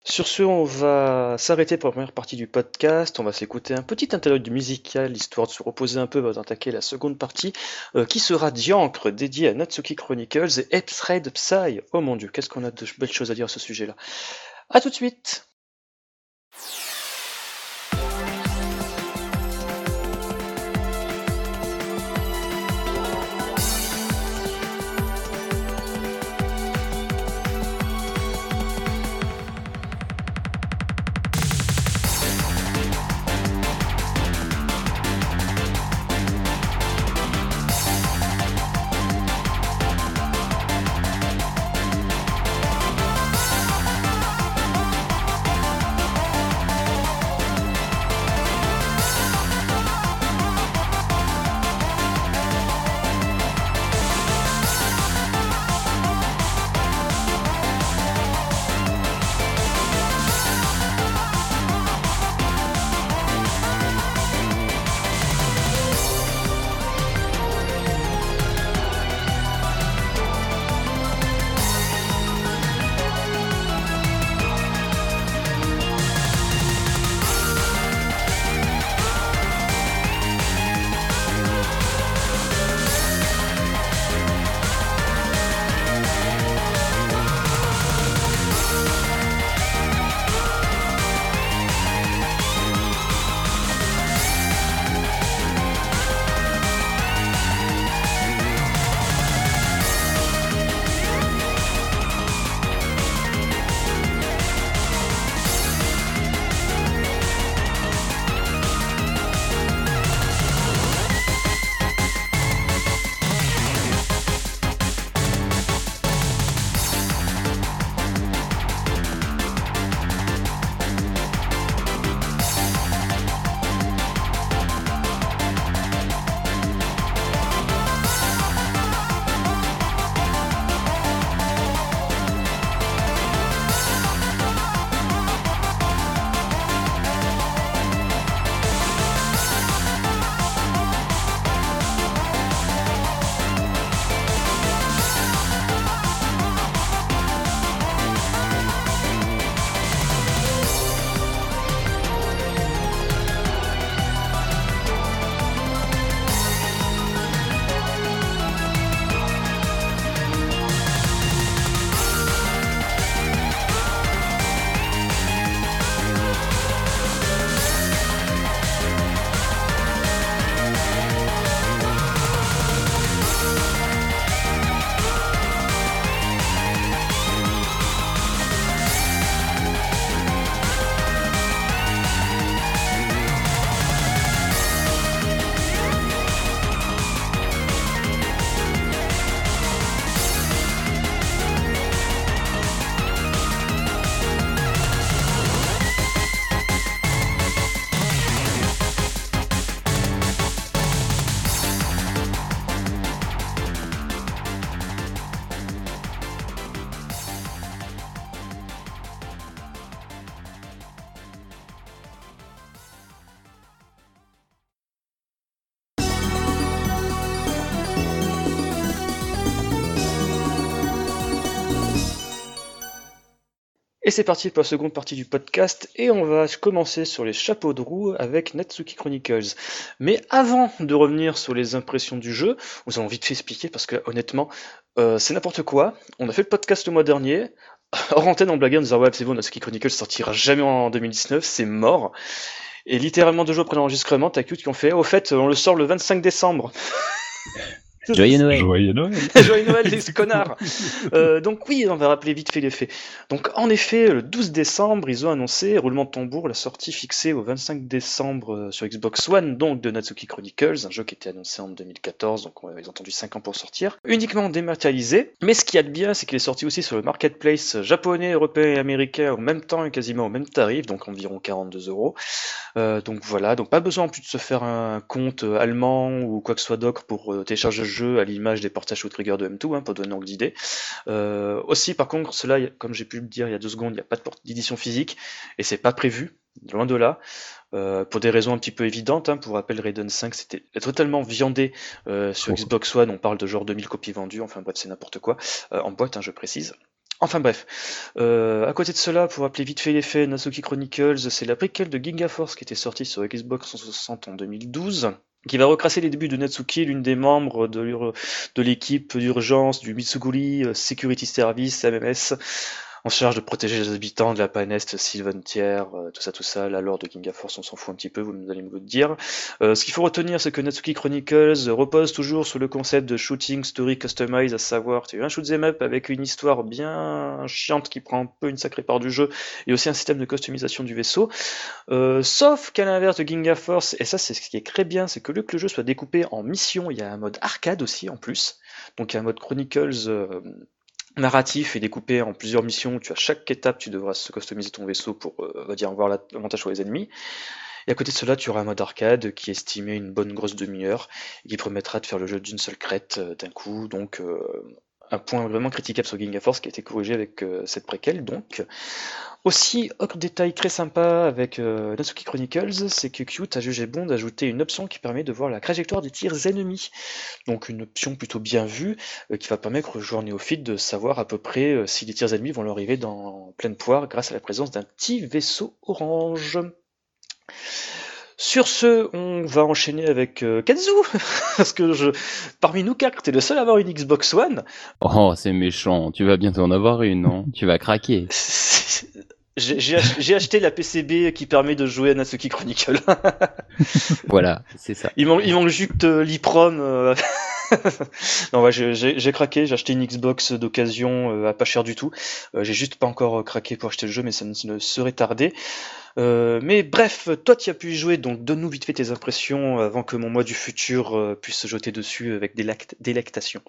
Sur ce, on va s'arrêter pour la première partie du podcast. On va s'écouter un petit interlude musical histoire de se reposer un peu avant d'attaquer la seconde partie, euh, qui sera Diancre, dédié à Natsuki Chronicles et Epthread Psy. Oh mon dieu, qu'est-ce qu'on a de belles choses à dire à ce sujet-là. À tout de suite. Et c'est parti pour la seconde partie du podcast et on va commencer sur les chapeaux de roue avec Natsuki Chronicles. Mais avant de revenir sur les impressions du jeu, nous allons vite fait expliquer parce que honnêtement, euh, c'est n'importe quoi. On a fait le podcast le mois dernier. Hors antenne, on blaguait en disant ouais c'est bon, Natsuki Chronicles sortira jamais en 2019, c'est mort. Et littéralement deux jours après l'enregistrement, t'as Cute qui ont fait au fait on le sort le 25 décembre. Joyeux Noël. Joyeux Noël. Joyeux Noël, les connards euh, Donc oui, on va rappeler vite fait les faits. Donc en effet, le 12 décembre, ils ont annoncé, roulement de tambour, la sortie fixée au 25 décembre euh, sur Xbox One, donc de Natsuki Chronicles, un jeu qui était annoncé en 2014, donc on avait entendu 5 ans pour sortir, uniquement dématérialisé. Mais ce qu'il y a de bien, c'est qu'il est sorti aussi sur le marketplace japonais, européen et américain en même temps et quasiment au même tarif, donc environ 42 euros. Euh, donc voilà, donc pas besoin en plus de se faire un compte allemand ou quoi que ce soit d'autre pour euh, télécharger le jeu à l'image des portages ou trigger de M2, hein, pour donner un angle d'idée. Euh, aussi, par contre, cela, comme j'ai pu le dire il y a deux secondes, il n'y a pas d'édition physique et c'est pas prévu, loin de là. Euh, pour des raisons un petit peu évidentes, hein, pour rappel, Raiden 5 c'était totalement viandé euh, sur Oh. Xbox One, on parle de genre 2000 copies vendues, enfin bref, c'est n'importe quoi, en boîte, hein, je précise. Enfin bref, euh, à côté de cela, pour rappeler vite fait les faits, Natsuki Chronicles, c'est la préquelle de Ginga Force qui était sortie sur Xbox 360 en 2012, qui va recrasser les débuts de Natsuki, l'une des membres de, l'équipe d'urgence du Mitsuguri euh, Security Service, MMS, en charge de protéger les habitants de la planète Sylvantière, euh, tout ça, tout ça, la lore de Ginga Force, on s'en fout un petit peu, vous allez me le dire. Euh, ce qu'il faut retenir, c'est que Natsuki Chronicles repose toujours sur le concept de shooting story customized, à savoir, tu as un shoot'em up avec une histoire bien chiante qui prend un peu une sacrée part du jeu, et aussi un système de customisation du vaisseau. Euh, sauf qu'à l'inverse de Ginga Force, et ça c'est ce qui est très bien, c'est que le que le jeu soit découpé en missions, il y a un mode arcade aussi en plus. Donc il y a un mode Chronicles euh, narratif et découpé en plusieurs missions. où Tu as chaque étape, tu devras se customiser ton vaisseau pour, euh, on va dire, avoir la- l'avantage sur les ennemis. Et à côté de cela, tu auras un mode arcade qui est estimé une bonne grosse demi-heure et qui permettra de faire le jeu d'une seule crête euh, d'un coup. Donc euh, un point vraiment critiquable sur Ginga Force qui a été corrigé avec euh, cette préquelle. Donc aussi, autre détail très sympa avec euh, Natsuki Chronicles, c'est que Qt a jugé bon d'ajouter une option qui permet de voir la trajectoire des tirs ennemis. Donc une option plutôt bien vue euh, qui va permettre aux joueurs néophytes de savoir à peu près si les tirs ennemis vont leur arriver dans pleine poire grâce à la présence d'un petit vaisseau orange. Sur ce, on va enchaîner avec euh, Kenzu, parce que je, parmi nous quatre, t'es le seul à avoir une Xbox One. Oh, c'est méchant. Tu vas bientôt en avoir une, non? Tu vas craquer. J'ai j'ai ach- j'ai acheté la PCB qui permet de jouer à Natsuki Chronicle. Voilà, c'est ça. Il il manque juste euh, l'IPROM. Euh. non, ouais, j'ai- craqué, j'ai acheté une Xbox d'occasion euh, à pas cher du tout. Euh, j'ai juste pas encore euh, craqué pour acheter le jeu, mais ça ne, serait tardé. Euh, mais bref, toi tu as pu y jouer, donc donne-nous vite fait tes impressions avant que mon moi du futur euh, puisse se jeter dessus avec délect- délectation.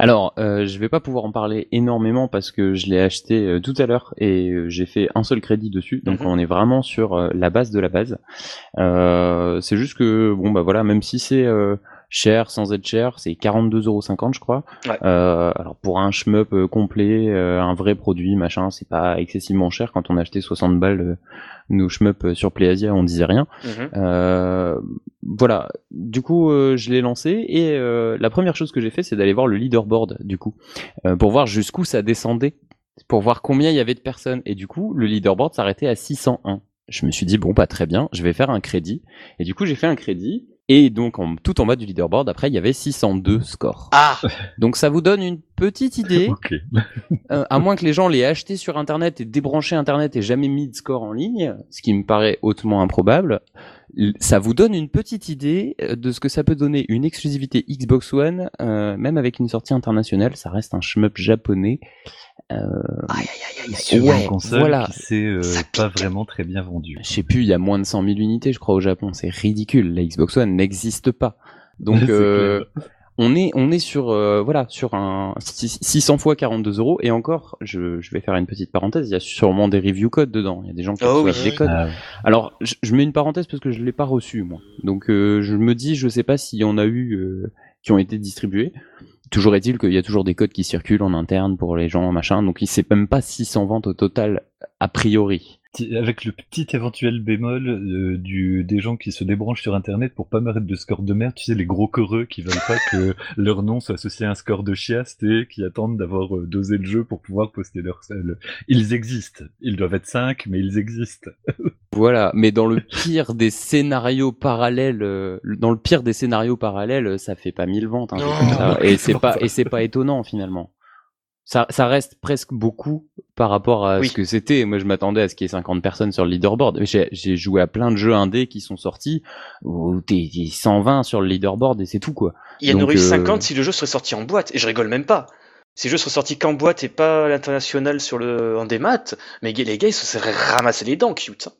Alors, euh, je vais pas pouvoir en parler énormément parce que je l'ai acheté euh, tout à l'heure et euh, j'ai fait un seul crédit dessus, donc Mhm. on est vraiment sur euh, la base de la base. Euh, c'est juste que bon bah voilà, même si c'est euh, cher sans être cher, c'est 42,50€ je crois. Ouais. Euh, alors pour un shmup euh, complet, euh, un vrai produit machin, c'est pas excessivement cher. Quand on a acheté 60 balles euh, nos shmups euh, sur PlayAsia, on disait rien. Mhm. Euh, voilà. Du coup, euh, je l'ai lancé et euh, la première chose que j'ai fait, c'est d'aller voir le leaderboard, du coup, euh, pour voir jusqu'où ça descendait, pour voir combien il y avait de personnes. Et du coup, le leaderboard s'arrêtait à 601. Je me suis dit bon, pas très bien, je vais faire un crédit. Et du coup, j'ai fait un crédit. Et donc, en, tout en bas du leaderboard, après, il y avait 602 scores. Ah Donc, ça vous donne une petite idée, Ok. euh, à moins que les gens l'aient acheté sur Internet et débranché Internet et jamais mis de score en ligne, ce qui me paraît hautement improbable, ça vous donne une petite idée euh, de ce que ça peut donner une exclusivité Xbox One, euh, même avec une sortie internationale, ça reste un shmup japonais. Aïe aïe aïe aïe aïe. Sur Ouais, une console voilà. qui s'est euh, pas vraiment très bien vendue. Je sais plus, il y a moins de 100 000 unités, je crois, au Japon. C'est ridicule. La Xbox One n'existe pas. Donc, euh, on est, on est sur, euh, voilà, sur un six- 600 fois 42 euros. Et encore, je, je vais faire une petite parenthèse. Il y a sûrement des review codes dedans. Il y a des gens qui Oh oui. des codes. Ah, ouais. Alors, je, je mets une parenthèse parce que je l'ai pas reçu moi. Donc, euh, je me dis, je sais pas s'il y en a eu euh, qui ont été distribués. Toujours est-il qu'il y a toujours des codes qui circulent en interne pour les gens, machin. Donc, il c'est même pas 600 ventes au total a priori. Avec le petit éventuel bémol euh, du, des gens qui se débranchent sur internet pour pas mettre de score de merde, tu sais, les gros coreux qui veulent pas que leur nom soit associé à un score de chiaste et qui attendent d'avoir euh, dosé le jeu pour pouvoir poster leur seul. Ils existent. Ils doivent être 5, mais ils existent. Voilà, mais dans le pire des scénarios parallèles, euh, dans le pire des scénarios parallèles, ça fait pas mille ventes, ça. Et c'est pas, et c'est pas étonnant finalement. Ça, ça reste presque beaucoup par rapport à Oui. ce que c'était. Moi, je m'attendais à ce qu'il y ait 50 personnes sur le leaderboard. J'ai joué à plein de jeux indés qui sont sortis où t'es t'es 120 sur le leaderboard et c'est tout, quoi. Il y en aurait eu euh, 50 si le jeu serait sorti en boîte, et je rigole même pas. Si le jeu serait sorti qu'en boîte et pas à l'international sur le en démat, mais les gars ils se seraient ramassés les dents, cute. hein.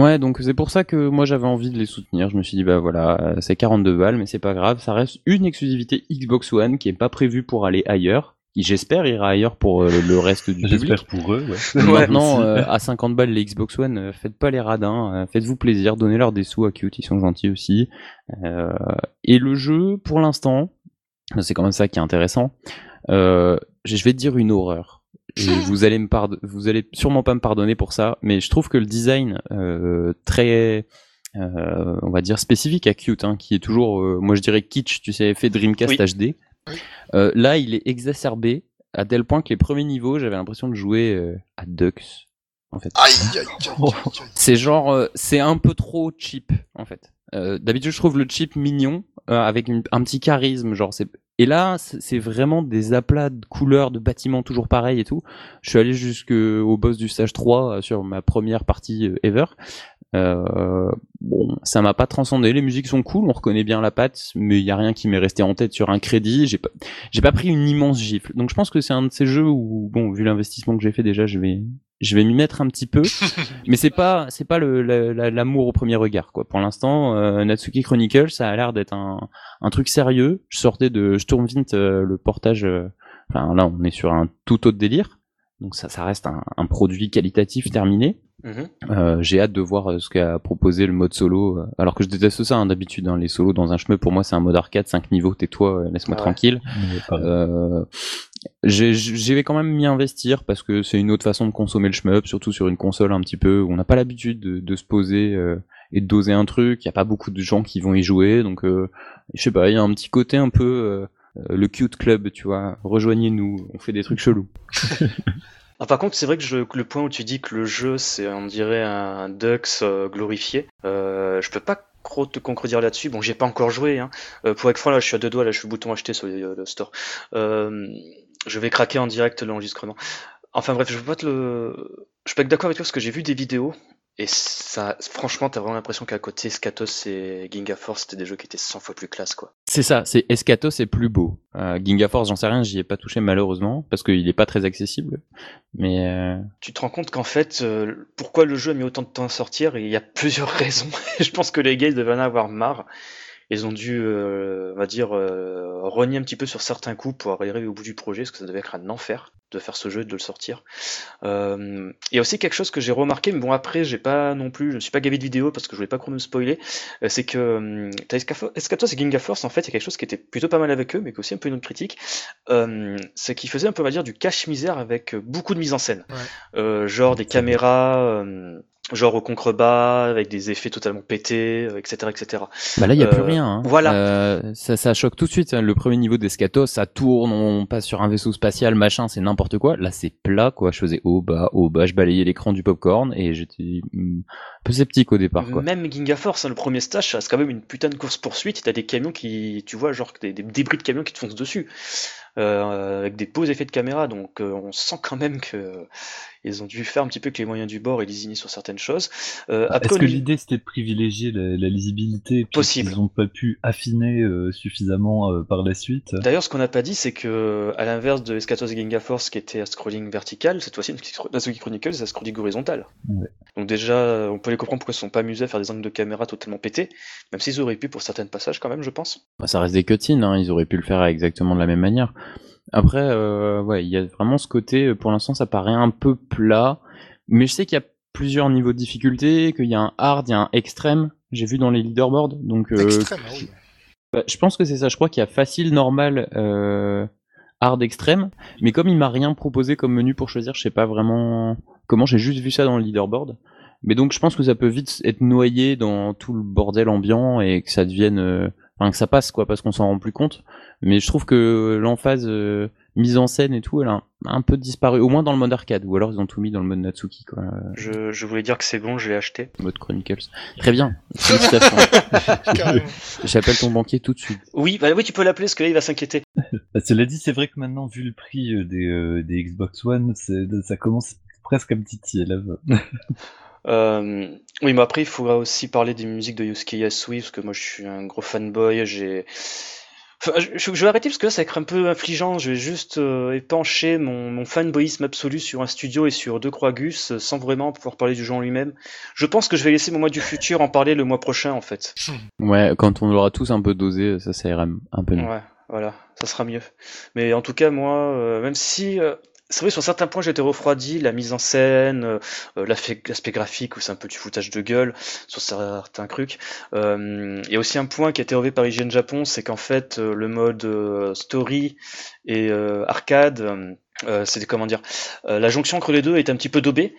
Ouais, donc c'est pour ça que moi j'avais envie de les soutenir. Je me suis dit, bah voilà, euh, c'est 42 balles, mais c'est pas grave. Ça reste une exclusivité Xbox One qui est pas prévue pour aller ailleurs. Qui j'espère ira ailleurs pour euh, le reste du public. J'espère pour eux, ouais. Maintenant, euh, à 50 balles les Xbox One, euh, faites pas les radins, euh, faites-vous plaisir, donnez-leur des sous à Cute, ils sont gentils aussi. Euh, et le jeu, pour l'instant, c'est quand même ça qui est intéressant. Euh, je vais te dire une horreur. Et vous allez me vous allez sûrement pas me pardonner pour ça, mais je trouve que le design euh, très euh, on va dire spécifique à Cute, hein, qui est toujours, euh, moi je dirais kitsch, tu sais, fait Dreamcast Oui. HD. Euh, là, il est exacerbé à tel point que les premiers niveaux, j'avais l'impression de jouer euh, à Dux, en fait. Aïe, aïe, aïe, aïe, aïe. C'est genre, euh, c'est un peu trop cheap, en fait. Euh, D'habitude, je trouve le cheap mignon, euh, avec une- un petit charisme, genre c'est. Et là, c'est vraiment des aplats de couleurs, de bâtiments toujours pareils et tout. Je suis allé jusqu'au boss du stage 3 euh, sur ma première partie ever. Euh, bon, ça m'a pas transcendé. Les musiques sont cool, on reconnaît bien la patte, mais il y a rien qui m'est resté en tête sur un crédit. J'ai pas, j'ai pas pris une immense gifle. Donc je pense que c'est un de ces jeux où, bon, vu l'investissement que j'ai fait déjà, je vais, je vais m'y mettre un petit peu. mais c'est pas, c'est pas le, la- la- l'amour au premier regard, quoi. Pour l'instant, euh, Natsuki Chronicle, ça a l'air d'être un, un truc sérieux. Je sortais de Sturmwind, euh, le portage. euh, Enfin, là, on est sur un tout autre délire. Donc ça, ça reste un, un produit qualitatif terminé. Mhm. Euh, j'ai hâte de voir euh, ce qu'a proposé le mode solo. euh, Alors que je déteste ça hein, d'habitude, hein, les solos dans un chemin. Pour moi, c'est un mode arcade, 5 niveaux, tais-toi, laisse-moi Ah ouais. tranquille. Euh, j'ai- J'y vais quand même m'y investir parce que c'est une autre façon de consommer le shmup, surtout sur une console un petit peu où on n'a pas l'habitude de, de se poser euh, et de doser un truc. Il y a pas beaucoup de gens qui vont y jouer, donc euh, je sais pas. Il y a un petit côté un peu le cute club, tu vois. Rejoignez-nous, on fait des trucs chelous. Ah, par contre, c'est vrai que je- le point où tu dis que le jeu, c'est, on dirait, un Dux euh, glorifié, euh, je peux pas trop te concrétiser là-dessus. Bon, j'ai pas encore joué. Hein. Euh, pour être franc, là, je suis à deux doigts, là, je suis bouton acheter sur le, store. Euh, je vais craquer en direct l'enregistrement. Enfin bref, je peux pas être d'accord avec toi parce que j'ai vu des vidéos et ça, franchement, t'as vraiment l'impression qu'à côté, Skatos et Ginga Force, c'était des jeux qui étaient 100 fois plus classe, quoi. C'est ça, c'est Escato, c'est plus beau. Euh, Ginga Force, j'en sais rien, j'y ai pas touché malheureusement parce qu'il est pas très accessible. Mais euh, Tu te rends compte qu'en fait, euh, pourquoi le jeu a mis autant de temps à sortir, il y a plusieurs raisons. je pense que les gars ils devaient en avoir marre. Ils ont dû, euh, on va dire, euh, rogner un petit peu sur certains coups pour arriver au bout du projet, parce que ça devait être un enfer de faire ce jeu et de le sortir. Il y a aussi quelque chose que j'ai remarqué, mais bon après, j'ai pas non plus, je me suis pas gavé de vidéos parce que je voulais pas trop me spoiler. euh, c'est que hum, t'as Escatos et Ginga Force, en fait, il y a quelque chose qui était plutôt pas mal avec eux, mais qui est aussi un peu une autre critique. Euh, c'est qu'ils faisaient un peu, on va dire, du cache-misère avec euh, beaucoup de mise en scène. Euh, genre des caméras, euh, genre au contrebas, avec des effets totalement pétés, euh, etc., etc. bah là, il y a plus Euh, rien. hein. voilà. Euh, ça, ça choque tout de suite. hein. Le premier niveau d'Escato, ça tourne, on passe sur un vaisseau spatial, machin, c'est n'importe quoi. Là, c'est plat, quoi. Je faisais haut, bas, haut, bas, je balayais l'écran du popcorn et j'étais hmm, un peu sceptique au départ, quoi. Même Ginga Force, hein, le premier stage, reste quand même une putain de course poursuite. T'as des camions qui, tu vois, genre des, des débris de camions qui te foncent dessus, euh, avec des beaux effets de caméra. Donc, euh, on sent quand même que euh, ils ont dû faire un petit peu que les moyens du bord et lésigner sur certaines choses. Euh, Est-ce que l'idée c'était de privilégier la, la lisibilité Possible. Ils n'ont pas pu affiner euh, suffisamment euh, par la suite? D'ailleurs, ce qu'on n'a pas dit, c'est que, à l'inverse de Escatos et Ginga Force, qui était à scrolling vertical, cette fois-ci, Natsuki Chronicles, c'est à scrolling horizontal. Ouais. Donc déjà, on peut les comprendre pourquoi ils se sont pas amusés à faire des angles de caméra totalement pétés, même s'ils auraient pu pour certains passages quand même, je pense. Bah, ça reste des cutscenes, hein, ils auraient pu le faire exactement de la même manière. Après, euh, ouais, il y a vraiment ce côté, euh, pour l'instant ça paraît un peu plat, mais je sais qu'il y a plusieurs niveaux de difficulté, qu'il y a un hard, il y a un extrême, j'ai vu dans les leaderboards, donc euh, Extrême, ah oui. bah, je pense que c'est ça, je crois qu'il y a facile, normal, euh, hard, extrême, mais comme il m'a rien proposé comme menu pour choisir, je sais pas vraiment comment, j'ai juste vu ça dans le leaderboard. Mais donc je pense que ça peut vite être noyé dans tout le bordel ambiant et que ça devienne... enfin que ça passe quoi, parce qu'on s'en rend plus compte. Mais je trouve que l'emphase euh, mise en scène et tout, elle a un, peu disparu, au moins dans le mode arcade, ou alors ils ont tout mis dans le mode Natsuki quoi, Je, je voulais dire que c'est bon, je l'ai acheté. mode Chronicles. Très bien. Félicitations. Carrément. J'appelle ton banquier tout de suite. Oui, bah oui, tu peux l'appeler parce que là il va s'inquiéter. Bah, Cela dit, c'est vrai que maintenant, vu le prix euh, des, euh, des Xbox One, ça commence presque à me titiller là. Euh, oui, mais après, il faudra aussi parler des musiques de Yusuke Yasui, parce que moi, je suis un gros fanboy. J'ai, enfin, je, vais arrêter parce que là, ça va être un peu affligeant. Je vais juste euh, épancher mon, mon fanboyisme absolu sur un studio et sur deux croix Gus, euh, sans vraiment pouvoir parler du jeu en lui-même. Je pense que je vais laisser mon mois du futur en parler le mois prochain, en fait. Ouais, quand on l'aura tous un peu dosé, ça, ça ira un peu mieux. Ouais, voilà, ça sera mieux. Mais en tout cas, moi, euh, même si euh, c'est vrai sur certains points j'ai été refroidi, la mise en scène, euh, euh, l'aspect graphique où c'est un peu du foutage de gueule sur certains trucs. Il y a aussi un point qui a été relevé par IGN Japon, c'est qu'en fait euh, le mode story et arcade, euh, c'est comment dire, euh, la jonction entre les deux est un petit peu daubée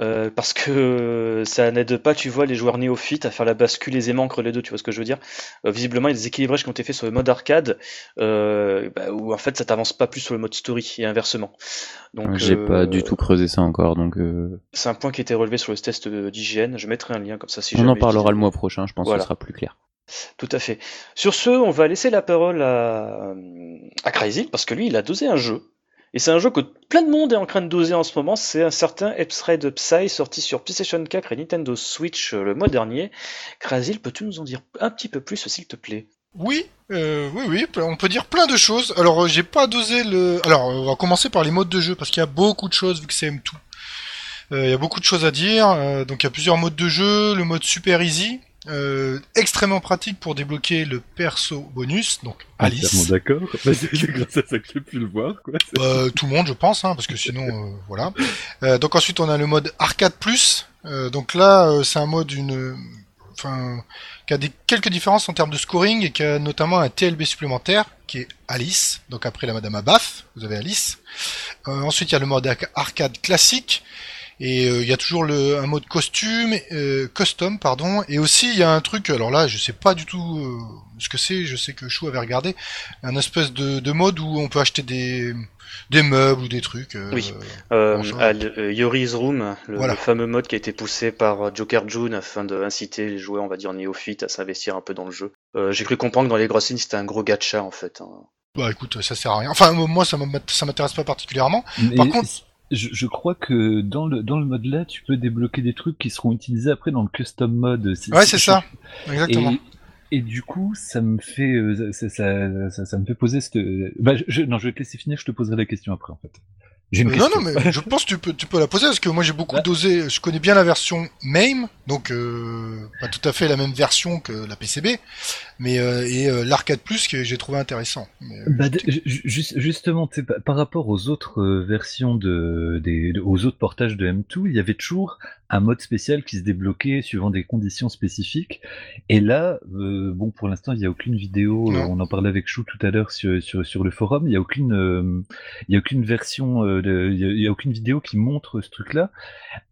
euh, parce que ça n'aide pas, tu vois, les joueurs néophytes à faire la bascule aisément entre les deux, tu vois ce que je veux dire. Euh, visiblement, il y a des équilibrages qui ont été faits sur le mode arcade euh, bah, où en fait ça t'avance pas plus sur le mode story et inversement. Donc J'ai pas du tout creusé ça encore, donc euh, C'est un point qui a été relevé sur le test d'hygiène. Je mettrai un lien comme ça si on en parlera le mois prochain, je pense Voilà. que ce sera plus clair. Tout à fait. Sur ce, on va laisser la parole à, à Crazy parce que lui, il a dosé un jeu. Et c'est un jeu que plein de monde est en train de doser en ce moment. C'est un certain Epsride Psy sorti sur PlayStation 4 et Nintendo Switch euh, le mois dernier. Crazy, peux-tu nous en dire un petit peu plus, s'il te plaît? Oui, euh, oui, oui, on peut dire plein de choses. Alors, euh, j'ai pas dosé le. Alors, on va commencer par les modes de jeu parce qu'il y a beaucoup de choses vu que c'est M2. Euh, Il y a beaucoup de choses à dire. donc, il y a plusieurs modes de jeu. Le mode super easy, euh, extrêmement pratique pour débloquer le perso bonus, donc Entièrement Alice. d'accord. Bah, c'est grâce à ça que j'ai pu le voir, quoi. Euh, tout le monde, je pense, hein, parce que sinon, euh, voilà. Euh, donc ensuite, on a le mode arcade plus. Donc là, c'est un mode une, enfin, qui a des quelques différences en termes de scoring et qui a notamment un TLB supplémentaire qui est Alice. Donc après la Madame Abaf, vous avez Alice. Ensuite, il y a le mode arc- arcade classique. Et euh, il y a toujours le, un mode costume, euh, custom, pardon. Et aussi, il y a un truc, alors là, je sais pas du tout euh, ce que c'est, je sais que Chou avait regardé, un espèce de, de mode où on peut acheter des, des meubles ou des trucs. euh, Oui. euh, à euh, Yori's Room, le, Voilà. le fameux mode qui a été poussé par Joker June afin d'inciter les joueurs, on va dire néophytes, à s'investir un peu dans le jeu. Euh, J'ai cru comprendre que dans les grosses lignes, c'était un gros gacha en fait. hein. Bah écoute, ça sert à rien. Enfin, moi, ça m'int- ça m'intéresse pas particulièrement. Mais Par contre- je, je crois que dans le dans le mode là, tu peux débloquer des trucs qui seront utilisés après dans le custom mode. Ouais, c'est ça. Exactement. Et, et du coup, ça me fait euh, ça, ça, ça, ça me fait poser cette. Bah, je, non, je vais te laisser finir. Je te poserai la question après, en fait. Une Euh, non, non, mais je pense que tu peux, tu peux la poser parce que moi j'ai beaucoup Ouais. dosé. Je connais bien la version MAME, donc euh, pas tout à fait la même version que la PCB, mais euh, et euh, l'arcade plus que j'ai trouvé intéressant. Mais, Bah, juste- justement, par- rapport aux autres euh, versions de, des, de- aux autres portages de M2, il y avait toujours un mode spécial qui se débloquait suivant des conditions spécifiques. Et là, euh, bon, pour l'instant, il n'y a aucune vidéo. Non. on en parlait avec Chou tout à l'heure sur, sur, sur le forum. Il n'y a aucune, il y a aucune version, de- il y a, a aucune vidéo qui montre ce truc-là.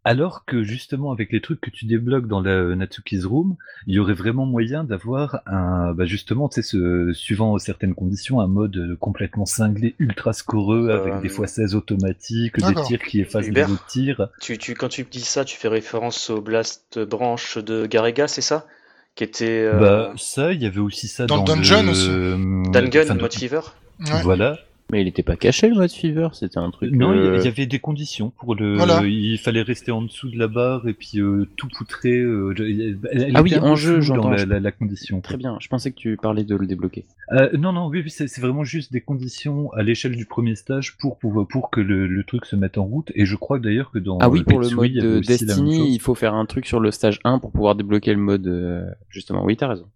Alors que justement, avec les trucs que tu débloques dans la Natsuki's Room, il y aurait vraiment moyen d'avoir un, bah justement, tu sais, ce, suivant certaines conditions, un mode euh, complètement cinglé, ultra scoreux, Euh, avec des fois 16 automatiques, des tirs qui effacent les autres tirs. Tu, tu, quand tu dis ça, tu fais référence au Blast Branch de Garega, c'est ça? Qui était euh, Bah, ça, il y avait aussi ça Dans dans, le dungeon le... aussi. euh, Dungeon, enfin, Mode Fever ouais. Voilà. Mais il était pas caché le mode Fever, c'était un truc. Non, il y- euh, il y avait des conditions pour le. Voilà. Il fallait rester en dessous de la barre et puis euh, tout poutrer. euh, elle- elle Ah oui, en jeu, j'entends. la, la, la condition. Très bien, je pensais que tu parlais de le débloquer. Euh, non, non, oui, c'est vraiment juste des conditions à l'échelle du premier stage pour, pour, pour que le, le truc se mette en route. Et je crois d'ailleurs que dans Ah oui, pour le mode il y avait de Destiny, il faut faire un truc sur le stage 1 pour pouvoir débloquer le mode. Justement, oui, t'as raison.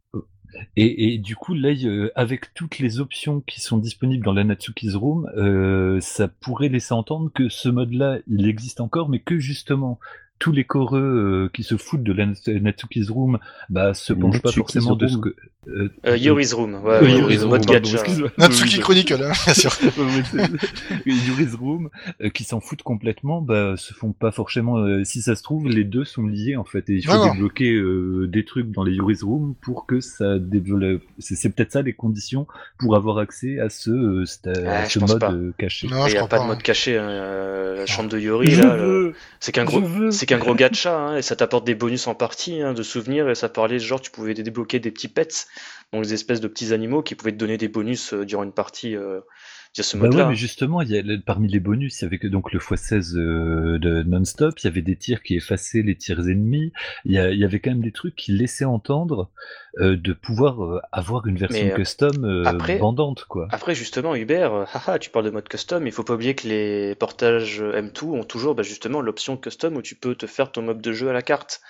Et, du coup, là, a- avec toutes les options qui sont disponibles dans la Natsuki's Room, euh, ça pourrait laisser entendre que ce mode-là, il existe encore, mais que justement, tous les coreux euh, qui se foutent de la Natsuki's Room bah, se penchent pas Natsuki's forcément de ce Room. que. euh, Euh, Yuri's Room, ouais, Euh, ouais, Yuri's Room. Natsuki Chronicle, hein, bien sûr. Yuri's Room, euh, qui s'en foutent complètement, bah, se font pas forcément. euh, si ça se trouve, les deux sont liés en fait, et il faut débloquer euh, des trucs dans les Yuri's Room pour que ça développe. C'est c'est peut-être ça les conditions pour avoir accès à ce, euh, Ah, ce je pense mode pas. euh, caché. Non, Il je n'y a pas pas. de hein. mode caché. hein, euh, la chambre de Yuri, là, c'est qu'un gros, veux. c'est qu'un gros gacha, hein, et ça t'apporte des bonus en partie, hein, de souvenirs, et ça parlait genre tu pouvais débloquer des petits pets, donc des espèces de petits animaux qui pouvaient te donner des bonus euh, durant une partie euh, via ce Bah ouais, mode-là. mais justement, il y a, parmi les bonus, il y avait que donc le x16 euh, de non-stop, il y avait des tirs qui effaçaient les tirs ennemis, il y, a- il y avait quand même des trucs qui laissaient entendre euh, de pouvoir euh, avoir une version custom après- bandante, quoi. Après, justement, Hubert, haha, tu parles de mode custom, il faut pas oublier que les portages euh, M2 ont toujours bah, justement l'option custom où tu peux te faire ton mob de jeu à la carte.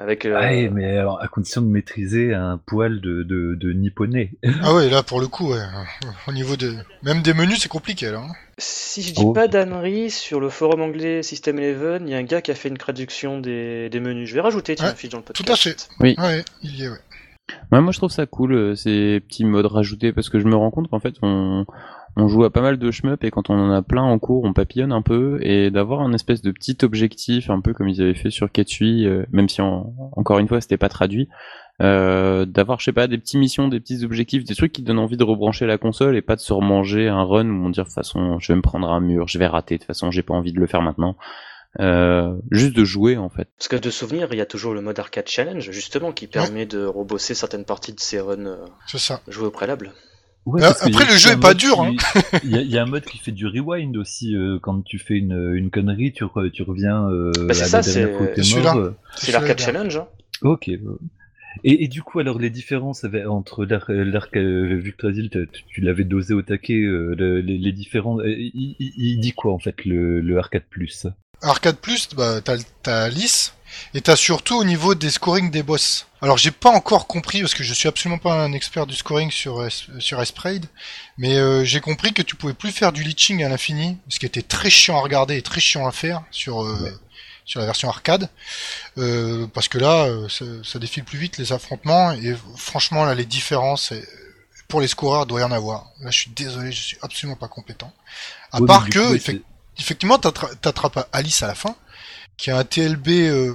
Avec, euh, Ouais, mais alors, à condition de maîtriser un poil de, de, de nipponais. Ah ouais, là, pour le coup, ouais. Au niveau de... Même des menus, c'est compliqué, là. hein. Si je dis Oh. pas d'ânerie, sur le forum anglais System Eleven, il y a un gars qui a fait une traduction des, des menus. Je vais rajouter tiens, Ouais, fiche dans le tout podcast. à fait. Oui. Ouais, il y est, ouais. Ouais, moi je trouve ça cool euh, ces petits modes rajoutés parce que je me rends compte qu'en fait on, on joue à pas mal de shmup et quand on en a plein en cours on papillonne un peu et d'avoir un espèce de petit objectif un peu comme ils avaient fait sur Ketsui euh, même si en- encore une fois c'était pas traduit euh, d'avoir je sais pas des petites missions des petits objectifs des trucs qui donnent envie de rebrancher la console et pas de se remanger un run où on dit de toute façon je vais me prendre un mur je vais rater de toute façon j'ai pas envie de le faire maintenant. Euh, juste de jouer en fait. Parce que de souvenir, il y a toujours le mode arcade challenge, justement, qui permet de rebosser certaines parties de ces runs euh, joués au préalable. Ouais, Mais parce qu'il y a après, le jeu est pas dur, hein. Il y, a- il y a un mode qui fait du rewind aussi. euh, quand tu fais une, une connerie, tu, re- tu reviens euh, Bah, c'est ça, c'est- euh. C'est l'arcade challenge. hein. Ok. Et, et du coup, alors les différences avec- entre l'arc, euh, vu que Trasil, tu, tu l'avais dosé au taquet, euh, le- les, euh, Il, il- il dit quoi en fait le, le Arcade Plus? Arcade Plus, bah, t'as, t'as Alice, et t'as surtout au niveau des scoring des boss. Alors j'ai pas encore compris, parce que je suis absolument pas un expert du scoring sur, S- sur Sprayed, mais euh, j'ai compris que tu pouvais plus faire du leeching à l'infini, ce qui était très chiant à regarder et très chiant à faire sur, euh, Ouais. sur la version arcade, euh, parce que là, euh, ça, ça défile plus vite les affrontements, et franchement là les différences, euh, pour les scoreurs, doit y en avoir. Là je suis désolé, je suis absolument pas compétent. À part que, coup, effectivement, effectivement, t'attra- t'attrapes Alice à la fin, qui a un TLB euh,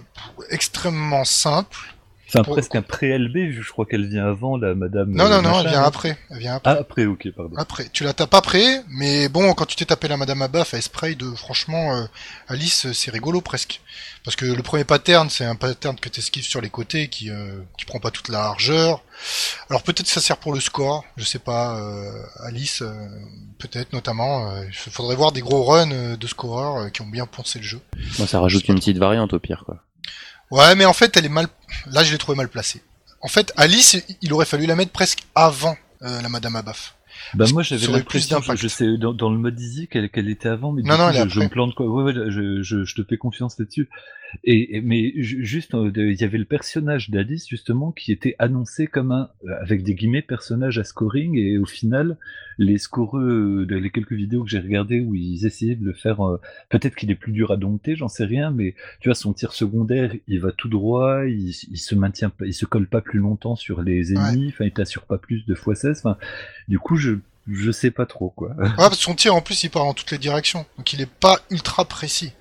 extrêmement simple. C'est un- Pour- presque un pré-LB, vu que je crois qu'elle vient avant, la madame. Non, euh, non, non, machin, elle vient après. Elle vient après. Ah, après, ok, pardon. Après, tu la tapes après, mais bon, quand tu t'es tapé la Madame Abaf à spray de, franchement, euh, Alice, euh, c'est rigolo presque. Parce que le premier pattern, c'est un pattern que t'esquives sur les côtés, qui, euh, qui prend pas toute la largeur. Alors peut-être que ça sert pour le score, je sais pas, euh, Alice, euh, peut-être notamment. euh, Il faudrait voir des gros runs euh, de scoreurs euh, qui ont bien poncé le jeu. Moi, ça rajoute une petite variante au pire, quoi. Ouais, mais en fait, elle est mal. Là, je l'ai trouvé mal placée. En fait, Alice, il aurait fallu la mettre presque avant euh, la Madame Abaf. Bah moi j'avais l'impression, je, d'impact. je sais dans, dans le mode easy qu'elle était avant, mais du Non, non, coup, je, me plante quoi. Ouais, ouais, je, je, je te fais confiance là-dessus. Et, et- mais ju- juste, euh, il y avait le personnage d'Alice justement qui était annoncé comme un, euh, avec des guillemets, personnage à scoring, et au final, les scoreux euh, de les quelques vidéos que j'ai regardées où ils essayaient de le faire, euh, peut-être qu'il est plus dur à dompter, j'en sais rien, mais tu vois son tir secondaire, il va tout droit, il, il se maintient, pas- il se colle pas plus longtemps sur les ennemis, enfin il t'assure pas plus de x16. Enfin, du coup, je je sais pas trop quoi. Ouais, parce que son tir, en plus, il part en toutes les directions. Donc, il est pas ultra précis.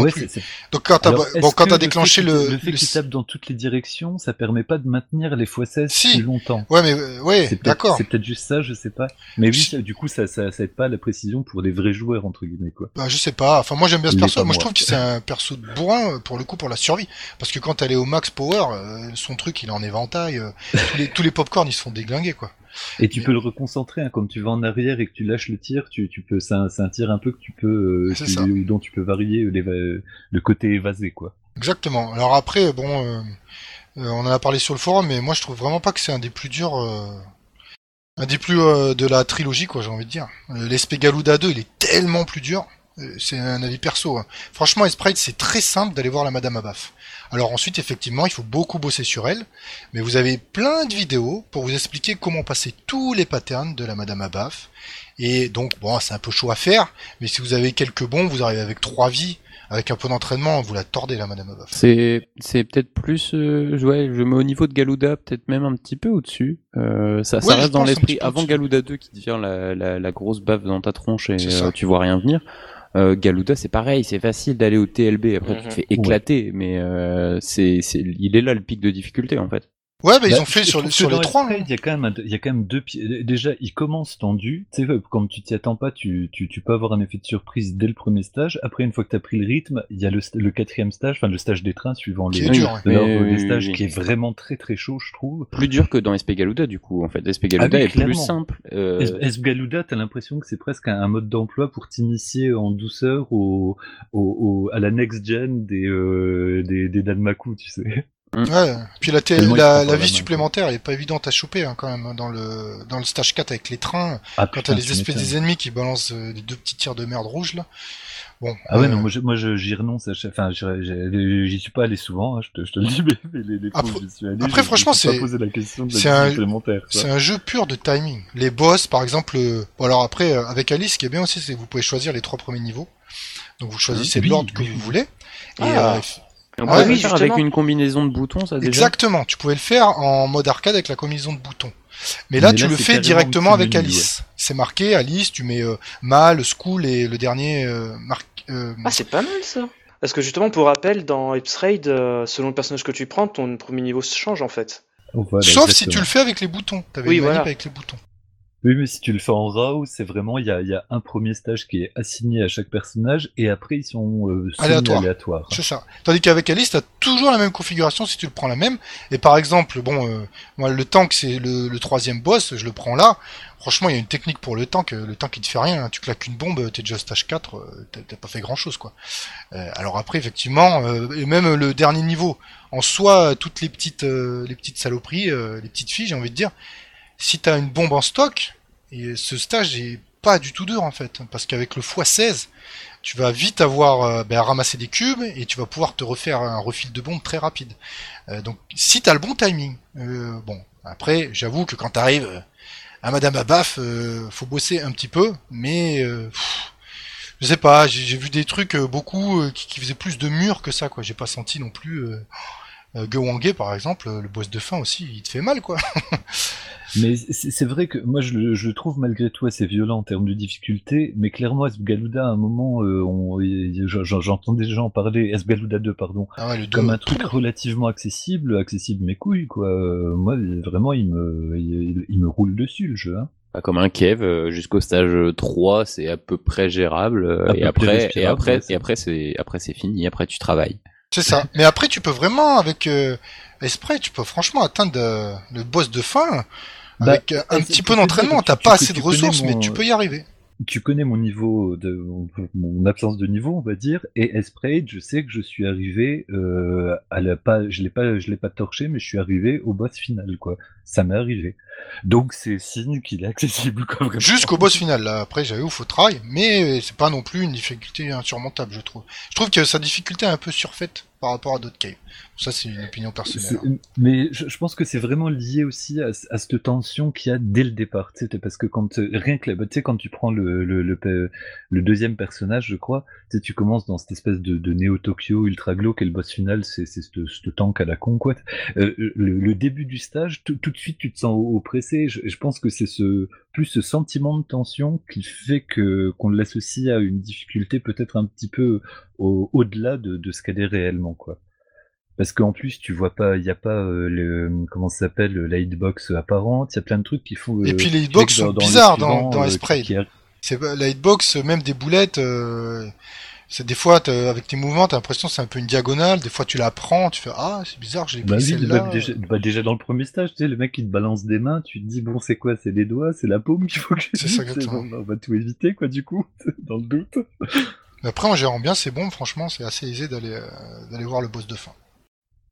Ouais, plus. c'est- c'est Donc, quand t'as, Alors, bon, est-ce quand le déclenché fait le, qu'il- le fait le- qu'il tape dans toutes les directions, ça permet pas de maintenir les x16 Si. plus longtemps? Ouais, mais, euh, ouais, C'est peut-être d'accord. c'est peut-être juste ça, je sais pas. Mais oui, du coup, ça, ça, ça aide pas à la précision pour des vrais joueurs entre guillemets quoi. Bah, je sais pas. Enfin, moi, j'aime bien ce Il perso. Moi, je trouve que c'est un perso de bourrin, euh, pour le coup, pour la survie. Parce que quand elle est au max power, euh, son truc, il est en éventail. euh, tous les, tous les popcorn, ils se font déglinguer, quoi. Et tu Mais- peux le reconcentrer hein, quand tu vas en arrière et que tu lâches le tir, tu, tu peux, c'est un, c'est un tir un peu que tu peux, euh, tu- dont tu peux varier les, le côté évasé quoi. Exactement. Alors après, bon, euh, euh, on en a parlé sur le forum, mais moi, je trouve vraiment pas que c'est un des plus durs, euh, un des plus euh, de la trilogie, quoi, j'ai envie de dire. Euh, L'Espegaluda 2, il est tellement plus dur. Euh, C'est un avis perso. hein. Franchement, Sprite, c'est très simple d'aller voir la Madame Abaf. Alors ensuite, effectivement, il faut beaucoup bosser sur elle, mais vous avez plein de vidéos pour vous expliquer comment passer tous les patterns de la Madame Abaf. Et donc, bon, c'est un peu chaud à faire, mais si vous avez quelques bons, vous arrivez avec trois vies, avec un peu d'entraînement, vous la tordez là, Madame Abaf. C'est c'est peut-être plus, euh, je- ouais, je mets au niveau de Galuda, peut-être même un petit peu au-dessus. Euh, ça, ça Ouais, reste dans l'esprit avant. Galuda 2 qui devient la, la, la grosse baffe dans ta tronche et euh, tu vois rien venir. Euh, Galuda, c'est pareil, c'est facile d'aller au TLB. Après, tu Mhm. te fais éclater, mais euh, c'est, c'est, il est là le pic de difficulté en fait. Ouais, bah, ils Bah, ont fait sur, que sur les trois. Hein. Il y a quand même, il y a quand même deux pieds. Déjà, il commence tendu. Tu sais, comme tu t'y attends pas, tu, tu, tu peux avoir un effet de surprise dès le premier stage. Après, une fois que tu as pris le rythme, il y a le, le quatrième stage, enfin le stage des trains suivant les, dur, de oui, stages, oui. qui est vraiment très très chaud, je trouve. Plus dur que dans SP Galuda du coup en fait. SP Galuda Ah est plus simple. Euh, t'as l'impression que c'est presque un, un mode d'emploi pour t'initier en douceur au, au, au- à la next gen des, euh, des, des Danmaku, tu sais. Ouais. Puis la, la, la vie supplémentaire elle est pas évidente à choper hein, quand même hein, dans le dans le stage 4 avec les trains. Ah, Quand putain, t'as les espèces des ennemis qui balancent euh, des deux petits tirs de merde rouge là. Bon. Ah ouais, euh, non, moi, je- moi je- j'y renonce à chaque... Enfin, j'y suis pas allé souvent, hein, je, te, je te le dis, mais, mais les, les fois Après- où j'y suis allé, après, franchement, me suis pas c'est- posé la question de la c'est vie un- supplémentaire. quoi. C'est un jeu pur de timing. Les boss, par exemple, euh, bon alors après, euh, avec Alice, ce qui est bien aussi, c'est que vous pouvez choisir les trois premiers niveaux. Donc vous choisissez Oui, l'ordre que oui, vous voulez. Et, Ah. euh, on Ah oui, le faire avec une combinaison de boutons ça déjà. exactement, tu pouvais le faire en mode arcade avec la combinaison de boutons. Mais là, Mais tu là, le fais directement avec Alice. C'est marqué Alice, tu mets euh, Mal, School et le dernier euh, marque. euh, Ah, c'est pas mal ça. Parce que justement, pour rappel, dans Ips Raid, euh, selon le personnage que tu prends, ton premier niveau se change en fait. Oh, voilà, Sauf si tu le fais avec les boutons. T'avais Oui, une voilà. avec les boutons. Oui, mais si tu le fais en RAW, c'est vraiment, il y a, il y a un premier stage qui est assigné à chaque personnage, et après ils sont euh, Aléatoires. C'est ça. Tandis qu'avec Alice, t'as toujours la même configuration si tu le prends la même. Et par exemple, bon, euh, moi le tank c'est le, le troisième boss, je le prends là. Franchement, il y a une technique pour le tank. euh, Le tank il te fait rien. hein. Tu claques une bombe, t'es déjà stage 4, euh, t'as t'as pas fait grand chose quoi. Euh, alors après, effectivement, euh, et même le dernier niveau, en soi, toutes les petites, euh, les petites saloperies, euh, les petites filles, j'ai envie de dire, si t'as une bombe en stock, et ce stage est pas du tout dur en fait, parce qu'avec le x16, tu vas vite avoir euh, ben, ramasser des cubes et tu vas pouvoir te refaire un refil de bombe très rapide. Euh, donc si t'as le bon timing, euh, bon après j'avoue que quand t'arrives euh, à Madame Abaf, faut bosser un petit peu, mais je sais pas, j'ai vu des trucs beaucoup qui, faisaient plus de murs que ça quoi. J'ai pas senti non plus. Euh, par exemple, le boss de fin aussi, il te fait mal quoi. Mais c'est vrai que moi je le, je le trouve malgré tout assez violent en termes de difficulté, mais clairement Esgaluda à un moment, euh, j'entends des gens parler, Esgaluda 2 pardon, Ah ouais, comme un truc relativement accessible, accessible mes couilles quoi. Euh, Moi vraiment il me, il, il me roule dessus le jeu. Hein. Pas comme un Kev euh, jusqu'au stage 3, c'est à peu près gérable euh, À et peu après près et après et après c'est après c'est fini, après tu travailles. C'est ça. Mais après, tu peux vraiment, avec euh, Esprit, tu peux franchement atteindre euh, le boss de fin Bah, avec euh, un petit peu d'entraînement. T'as pas assez de ressources, mais tu peux y arriver. Tu connais mon niveau de mon absence de niveau, on va dire, et Esprit, je sais que je suis arrivé euh, à la pas, je l'ai pas, je l'ai pas torché, mais je suis arrivé au boss final, quoi. Ça m'est arrivé. Donc c'est signe qu'il est accessible, quoi. Vraiment. Jusqu'au boss final. Là, après, j'avais ouf au travail, mais c'est pas non plus une difficulté insurmontable, je trouve. Je trouve que sa difficulté est un peu surfaite par rapport à d'autres caves. Ça, c'est une opinion personnelle. hein. Mais je, je pense que c'est vraiment lié aussi à, à cette tension qu'il y a dès le départ, parce que quand rien que sais quand tu prends le le, le, le deuxième personnage, je crois, tu commences dans cette espèce de, de Neo Tokyo ultra glauque et le boss final c'est ce tank à la con quoi. Euh, le, le début du stage, tout, tout de suite tu te sens oppressé. Je, je pense que c'est ce plus ce sentiment de tension qui fait que qu'on l'associe à une difficulté peut-être un petit peu au- au-delà de, de ce qu'elle est réellement quoi. Parce qu'en plus, tu vois pas, il y a pas euh, le comment ça s'appelle la hitbox apparente. Il y a plein de trucs qui font. Et euh, puis les hitbox sont bizarres dans- dans euh, qui- qui- pas- la hitbox, même des boulettes. euh, c'est des fois, avec tes mouvements, t'as l'impression que c'est un peu une diagonale. Des fois, tu la prends, tu fais ah, c'est bizarre, je l'ai Bah oui, bah, déjà, bah, déjà dans le premier stage, tu sais, le mec qui te balance des mains, tu te dis bon c'est quoi, c'est les doigts, c'est la paume qu'il faut que C'est ça, on va tout éviter quoi du coup, dans le doute. Mais après, en gérant bien, c'est bon. Franchement, c'est assez aisé d'aller euh, d'aller voir le boss de fin.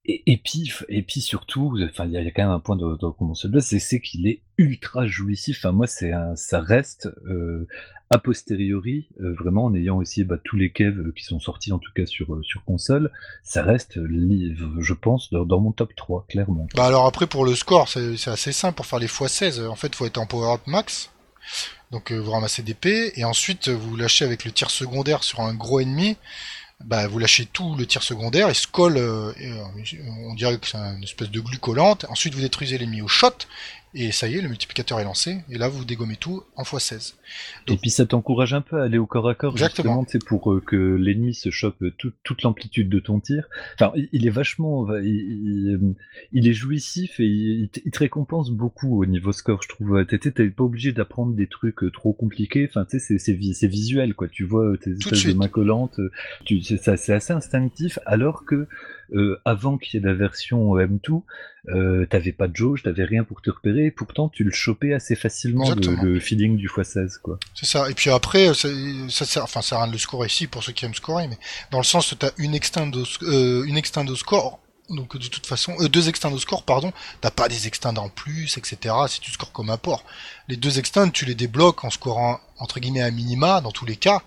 Et, puis, et puis surtout, enfin, il y, a il quand même un point de, de le c'est, c'est qu'il est ultra jouissif. Enfin, moi, c'est ça reste euh, a posteriori, euh, vraiment en ayant aussi bah, tous les kevs euh, qui sont sortis en tout cas sur euh, console, ça reste, je pense, dans, mon top 3, clairement. Bah alors après pour le score, c'est c'est assez simple pour faire les x16. En fait, faut être en power up max. Donc vous ramassez des P et ensuite vous lâchez avec le tir secondaire sur un gros ennemi. Bah, vous lâchez tout le tir secondaire, il se colle, euh, euh, on dirait que c'est une espèce de glucolante. Ensuite, vous détruisez l'ennemi au shot, et ça y est, le multiplicateur est lancé, et là, vous dégommez tout en x16. Et puis ça t'encourage un peu à aller au corps à corps, Exactement. justement, sais, pour euh, que l'ennemi se chope tout- toute l'amplitude de ton tir. Enfin, il, il est vachement, il, il, euh, il est jouissif et il, te- récompense beaucoup au niveau score, je trouve. T'es pas obligé d'apprendre des trucs euh, trop compliqués. Enfin, tu sais, c'est- c'est vi- c'est visuel, quoi. Tu vois euh, tes de espèces de suite. mains collantes. euh, Tu, c'est c'est assez instinctif, alors que euh, avant qu'il y ait la version M2, euh, t'avais pas de jauge, t'avais rien pour te repérer, et pourtant tu le chopais assez facilement le, le feeling du x16, quoi. C'est ça. Et puis après, ça, ça sert, enfin, ça sert à rien de le scorer ici pour ceux qui aiment scorer, mais dans le sens t'as une extendo, euh, une extendo score. Donc de toute façon, euh, deux extendo score, pardon. T'as pas des extends en plus, etc. Si tu scores comme apport, les deux extends, tu les débloques en scorant entre guillemets à minima dans tous les cas.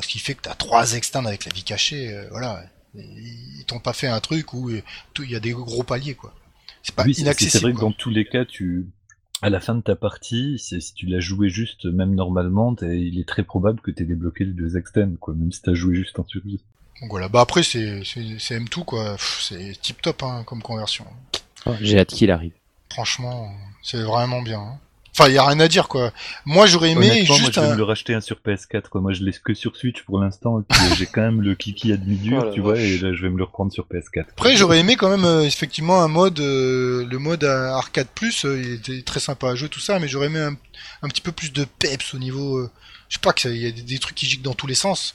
Ce qui fait que t'as trois extends avec la vie cachée. euh, voilà. Ils t'ont pas fait un truc où euh, il y a des gros paliers, quoi. C'est pas oui, c'est- c'est inaccessible. vrai que dans tous les cas, tu, à la fin de ta partie, c'est- si tu l'as joué juste, même normalement, il est très probable que tu aies débloqué les deux extends, quoi, même si t'as joué juste en survie. Donc voilà. Bah après, c'est c'est c'est M2 quoi. C'est tip top hein, comme conversion. Oh, J'ai hâte qu'il arrive. Franchement, c'est vraiment bien. hein. Enfin, il y a rien à dire quoi. Moi, j'aurais aimé Honnêtement, moi, juste je vais un... me le racheter un sur PS4, quoi. Moi, je l'ai que sur Switch pour l'instant, et puis euh, j'ai quand même le kiki à demi-dur, Oh la tu vois, et là, je vais me le reprendre sur PS4. Après, j'aurais aimé quand même euh, effectivement un mode, euh, le mode euh, arcade plus, euh, il était très sympa à jouer tout ça, mais j'aurais aimé un, un petit peu plus de peps au niveau, euh, je sais pas que il y a des, des trucs qui giquent dans tous les sens.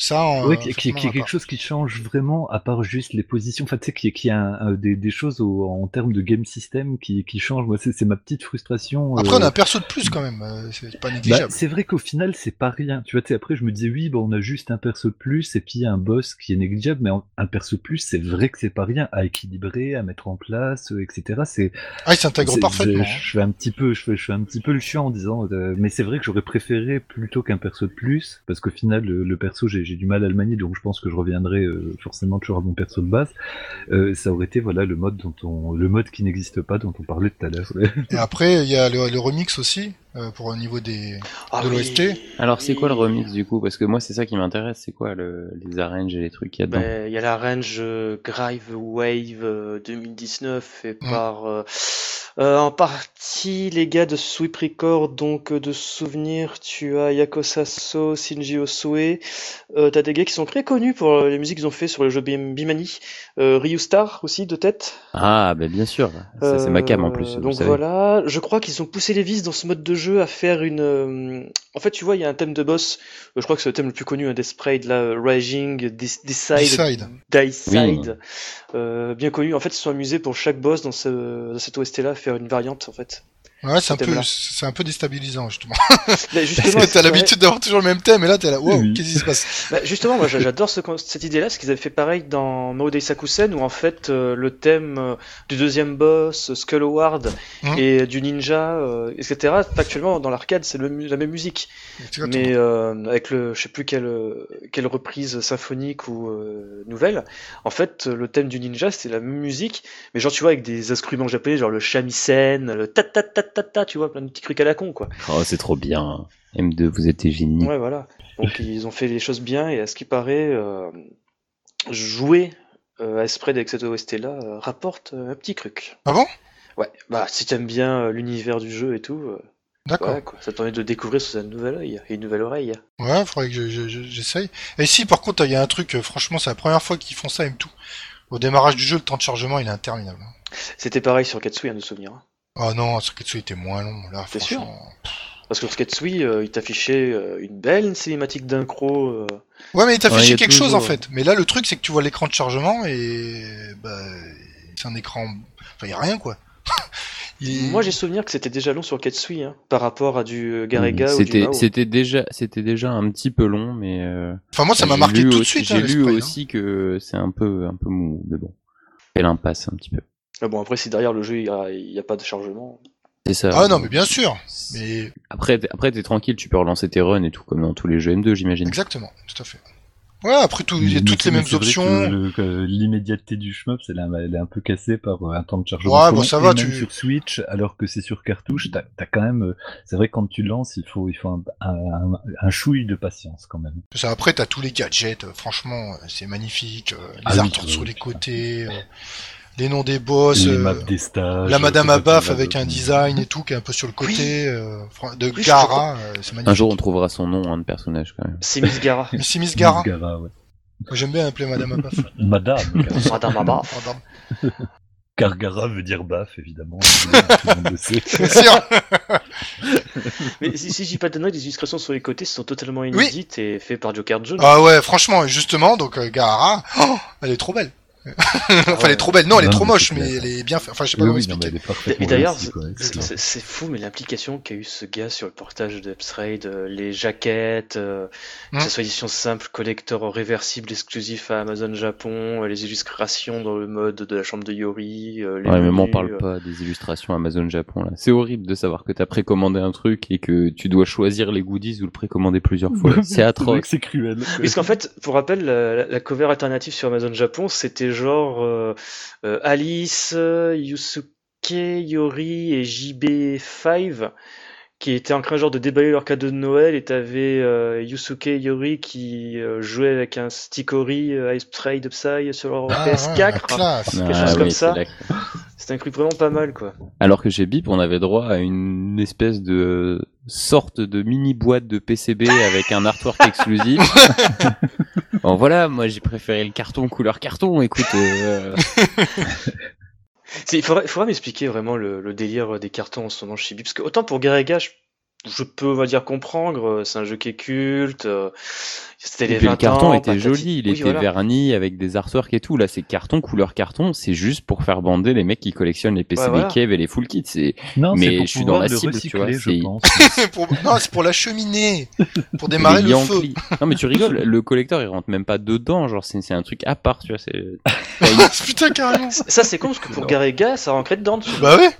Ça, en, Ouais, qui, qui, qui est a quelque chose qui change vraiment, à part juste les positions. Enfin, tu sais, qui, qui a un- des, des choses au- en termes de game system qui, qui changent. Moi, c'est c'est ma petite frustration. Après, on a euh, un perso de plus quand même, euh, c'est pas Bah, négligeable. c'est vrai qu'au final, c'est pas rien. Tu vois, tu sais, après, je me disais, oui, bah, on a juste un perso de plus et puis un boss qui est négligeable, mais un perso de plus, c'est vrai que c'est pas rien à équilibrer, à mettre en place, euh, etc. C'est, ah, il s'intègre parfaitement. Je, je fais un petit peu, je fais, je fais un petit peu le chiant en disant, euh, mais c'est vrai que j'aurais préféré plutôt qu'un perso de plus, parce qu'au final, le, le perso, j'ai j'ai du mal à le manier, donc je pense que je reviendrai euh, forcément toujours à mon perso de base. Euh, ça aurait été, voilà, le mode dont on, le mode qui n'existe pas, dont on parlait tout à l'heure. Et après, il y a le remix aussi, euh, pour au niveau des... Ah De oui. l'OST Alors c'est quoi le remix du coup? Parce que moi c'est ça qui m'intéresse, c'est quoi le, les arranges et les trucs qu'il y a dedans? Ben, Il y a la range euh, Grive Wave euh, 2019 fait Mm. par euh, euh, en partie les gars de Sweep Record, donc euh, de souvenirs, tu as Yako Sasso, Shinji Osue, euh, t'as des gars qui sont très connus pour euh, les musiques qu'ils ont fait sur le jeu Bim- Bimani, euh, Ryu Star aussi de tête. Ah bah bien sûr, ça c'est ma cam en plus. Euh, Donc voilà, je crois qu'ils ont poussé les vis dans ce mode de jeu à faire une. euh, En fait, tu vois, il y a un thème de boss. euh, Je crois que c'est le thème le plus connu, un des sprites là, euh, Raging, Decide, Decide. Euh, bien connu. En fait, ils se sont amusés pour chaque boss dans, ce, dans cette OST là à faire une variante en fait. Ouais, c'est un Ce peu, thème-là. c'est un peu déstabilisant, justement. Là, justement, T'as ouais. l'habitude d'avoir toujours le même thème, et là, t'es là, wow, Oui. qu'est-ce qui se passe? Bah, justement, moi j'a- j'adore ce cette idée-là, parce qu'ils avaient fait pareil dans Mao Sakusen, où en fait euh, le thème euh, du deuxième boss, euh, Skull Howard, Mhm. et du ninja, euh, etc. Factuellement, dans l'arcade, c'est la même musique, Exactement. mais euh, avec le, je sais plus quelle euh, quelle reprise symphonique ou euh, nouvelle. En fait, euh, le thème du ninja, c'est la même musique, mais genre tu vois avec des instruments japonais, genre le shamisen, le ta ta ta ta ta, tu vois, plein de petits trucs à la con quoi. Oh c'est trop bien. M2 vous êtes des génies. Ouais, voilà. Donc ils ont fait les choses bien et à ce qui paraît, euh, jouer euh, à Spread avec cette OST là euh, rapporte euh, un petit truc. Ah bon? Ouais, bah si t'aimes bien euh, l'univers du jeu et tout, euh, D'accord. ouais, ça te permet de découvrir sous un nouvel œil et une nouvelle oreille. Ouais, faudrait que je- je- je- j'essaye. Et si, par contre, il y a un truc, euh, franchement, c'est la première fois qu'ils font ça et tout. Au démarrage du jeu, le temps de chargement, il est interminable. C'était pareil sur Ketsui, hein, de souvenir. Oh non, Circuitsu était moins long, là, T'es sûr. Parce que sur Ketsui, euh, il t'affichait euh, une belle cinématique d'incro. euh, Ouais, mais il t'a Ouais, il y affiché a quelque chose, en fait. Mais là, le truc, c'est que tu vois l'écran de chargement et, bah, c'est un écran, enfin, il y a rien, quoi. Il- Moi j'ai souvenir que c'était déjà long sur Ketsui, hein, par rapport à du euh, Garega ou du. C'était Mao. c'était déjà c'était déjà un petit peu long, mais euh, Enfin, moi, ça m'a marqué tout de suite, hein, J'ai lu hein. aussi que c'est un peu un peu mou, mais bon, elle impasse un petit peu. Bon après si derrière le jeu il y a, pas de chargement. C'est ça. Ah non, mais bien sûr. Mais Après, t'es- après t'es tranquille, tu peux relancer tes runs et tout comme dans tous les jeux M2, j'imagine. exactement, tout à fait. Ouais, après tout, il y a toutes les mêmes options. le- L'immédiateté du shmup, c'est la- elle est un peu cassée par euh, un temps de chargement. Ouais, bon, long. ça va, tu- sur Switch, alors que c'est sur cartouche, t'as as quand même. euh, C'est vrai que quand tu lances, il faut, il faut un, un, un- un chouille de patience quand même. Après, t'as tous les gadgets, euh, franchement, c'est magnifique. Les Ah oui, sur oui. les côtés, les noms des boss, les euh, maps des stages. la Madame euh, Abaf tout ça, avec un design et tout qui est un peu sur le côté, euh, de Gara, euh, c'est magnifique. Un jour, on trouvera son nom, hein, de personnage quand même. C'est Miss Gara. Mais c'est Miss Gara. Gara, ouais. J'aime bien appeler Madame Abaf. Madame. car- Madame Abba. Pardon. Car Gara veut dire baf, évidemment. C'est sûr. Mais si, dis pas de conneries, les illustrations sur les côtés sont totalement inédites et faites par Joker Jones. Ah ouais, franchement, justement, donc euh, Gara, oh, elle est trop belle. enfin, elle est trop belle. Non, elle est Non, trop mais moche, mais elle est bien faite. Enfin, je sais pas Oui, comment mais expliquer. elle est parfaitement Et d'ailleurs, c'est fou, mais l'implication qu'a eu ce gars sur le portage de Upstrade, euh, les jaquettes, euh, que ce soit édition simple, collector réversible exclusif à Amazon Japon, euh, les illustrations dans le mode de la chambre de Yori, euh, les Ouais, mais m'en parle euh, pas des illustrations Amazon Japon là. C'est horrible de savoir que t'as précommandé un truc et que tu dois choisir les goodies ou le précommander plusieurs fois. C'est atroce. c'est cruel. Parce qu'en fait, pour rappel, la, la cover alternative sur Amazon Japon, c'était genre euh, euh, Alice, euh, Yusuke, Yori et JB5 qui étaient en train genre de déballer leur cadeau de Noël et t'avais euh, Yusuke et Yori qui euh, jouaient avec un Stickory euh, Ice Spray de Psy sur leur Ah, ouais, la PS4. classe. quelque chose comme ça. C'était un truc vraiment pas mal quoi. Alors que chez Bip, on avait droit à une espèce de sorte de mini boîte de PCB avec un artwork exclusif. bon voilà, moi j'ai préféré le carton couleur carton. Écoute, euh, Il faudra, il faudra m'expliquer vraiment le, délire des cartons en ce moment chez. Parce que autant pour Garega, je peux, on va dire, comprendre. euh, C'est un jeu qui est culte. euh, C'était et les puis 20 le carton ans, était patati- joli, il Oui, était voilà. verni avec des artworks et tout. Là, c'est carton couleur carton. C'est juste pour faire bander les mecs qui collectionnent les PCB voilà. Cave et les full kits. C'est Non, Mais je suis dans la le cible, tu vois, je c'est- pense. Pour- Non, c'est pour la cheminée. Pour démarrer le feu. Non mais tu rigoles, le collecteur il rentre même pas dedans, genre c'est c'est un truc à part, tu vois. C'est Putain, carrément. Ça, c'est con parce que pour Garega, ça rentrait dedans. dessus. Bah ouais.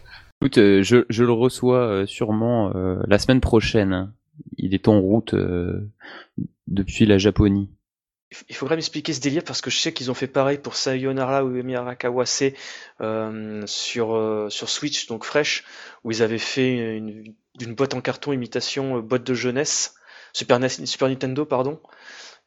Écoute, euh, je, le reçois euh, sûrement euh, la semaine prochaine. Il est en route depuis la Japonie. Il faudrait m'expliquer ce délire parce que je sais qu'ils ont fait pareil pour Sayonara ou Emi Arakawase euh, sur, Switch, donc Fresh, où ils avaient fait une, une boîte en carton imitation boîte de jeunesse, Super, NES Super Nintendo, pardon.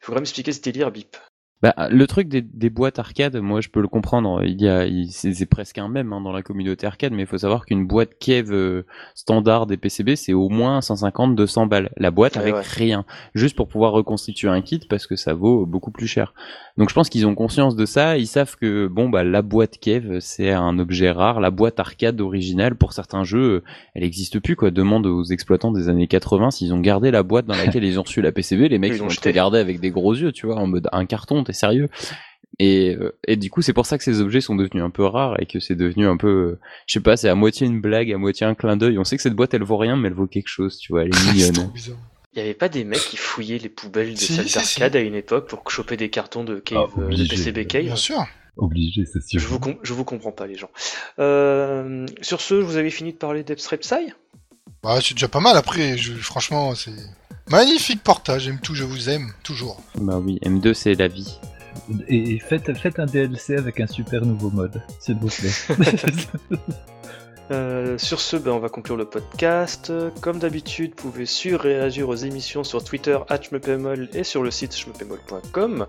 Il faudrait m'expliquer ce délire, Bip. Bah, le truc des, des boîtes arcade, moi je peux le comprendre. Il y a, c'est presque un mème hein, dans la communauté arcade, mais il faut savoir qu'une boîte Kev euh, standard des PCB, c'est au moins 150-200 balles. La boîte Ouais, avec ouais. rien, juste pour pouvoir reconstituer un kit parce que ça vaut beaucoup plus cher. Donc je pense qu'ils ont conscience de ça. Ils savent que bon bah la boîte Kev c'est un objet rare. La boîte arcade originale pour certains jeux, euh, elle existe plus quoi. Demande aux exploitants des années 80 s'ils ont gardé la boîte dans laquelle ils ont reçu la PCB. Les mecs Ils vont te jeté. regarder avec des gros yeux, tu vois, en mode un carton, sérieux et, euh, et du coup, c'est pour ça que ces objets sont devenus un peu rares et que c'est devenu un peu, euh, je sais pas, c'est à moitié une blague, à moitié un clin d'œil. On sait que cette boîte, elle vaut rien, mais elle vaut quelque chose, tu vois, elle est C'est mignonne. Il n'y avait pas des mecs qui fouillaient les poubelles des Si, salles si, d'arcade à une époque pour choper des cartons de cave, Ah, euh, de obligé. PCB cave Bien sûr. Obligé, c'est sûr. je vous, je vous comprends pas, les gens. Euh, sur ce, vous avez fini de parler d'Epstrepsai Bah, c'est déjà pas mal. Après, je... franchement, c'est magnifique portage. J'aime tout, je vous aime toujours. Bah oui, M2, c'est la vie. Et, faites, faites un DLC avec un super nouveau mode, s'il vous plaît. Euh, sur ce, ben, on va conclure le podcast. Comme d'habitude, vous pouvez et réagir aux émissions sur Twitter, @shmepemol et sur le site shmepemol.com.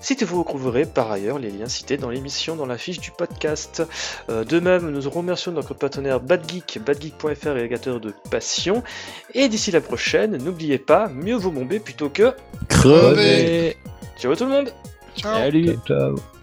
Citez vous retrouverez par ailleurs les liens cités dans l'émission dans la fiche du podcast. Euh, de même, nous remercions notre partenaire BadGeek, badgeek.fr, élégateur de passion. Et d'ici la prochaine, n'oubliez pas, mieux vaut bomber plutôt que... Crever. Ciao tout le monde Ciao. Salut ciao, ciao.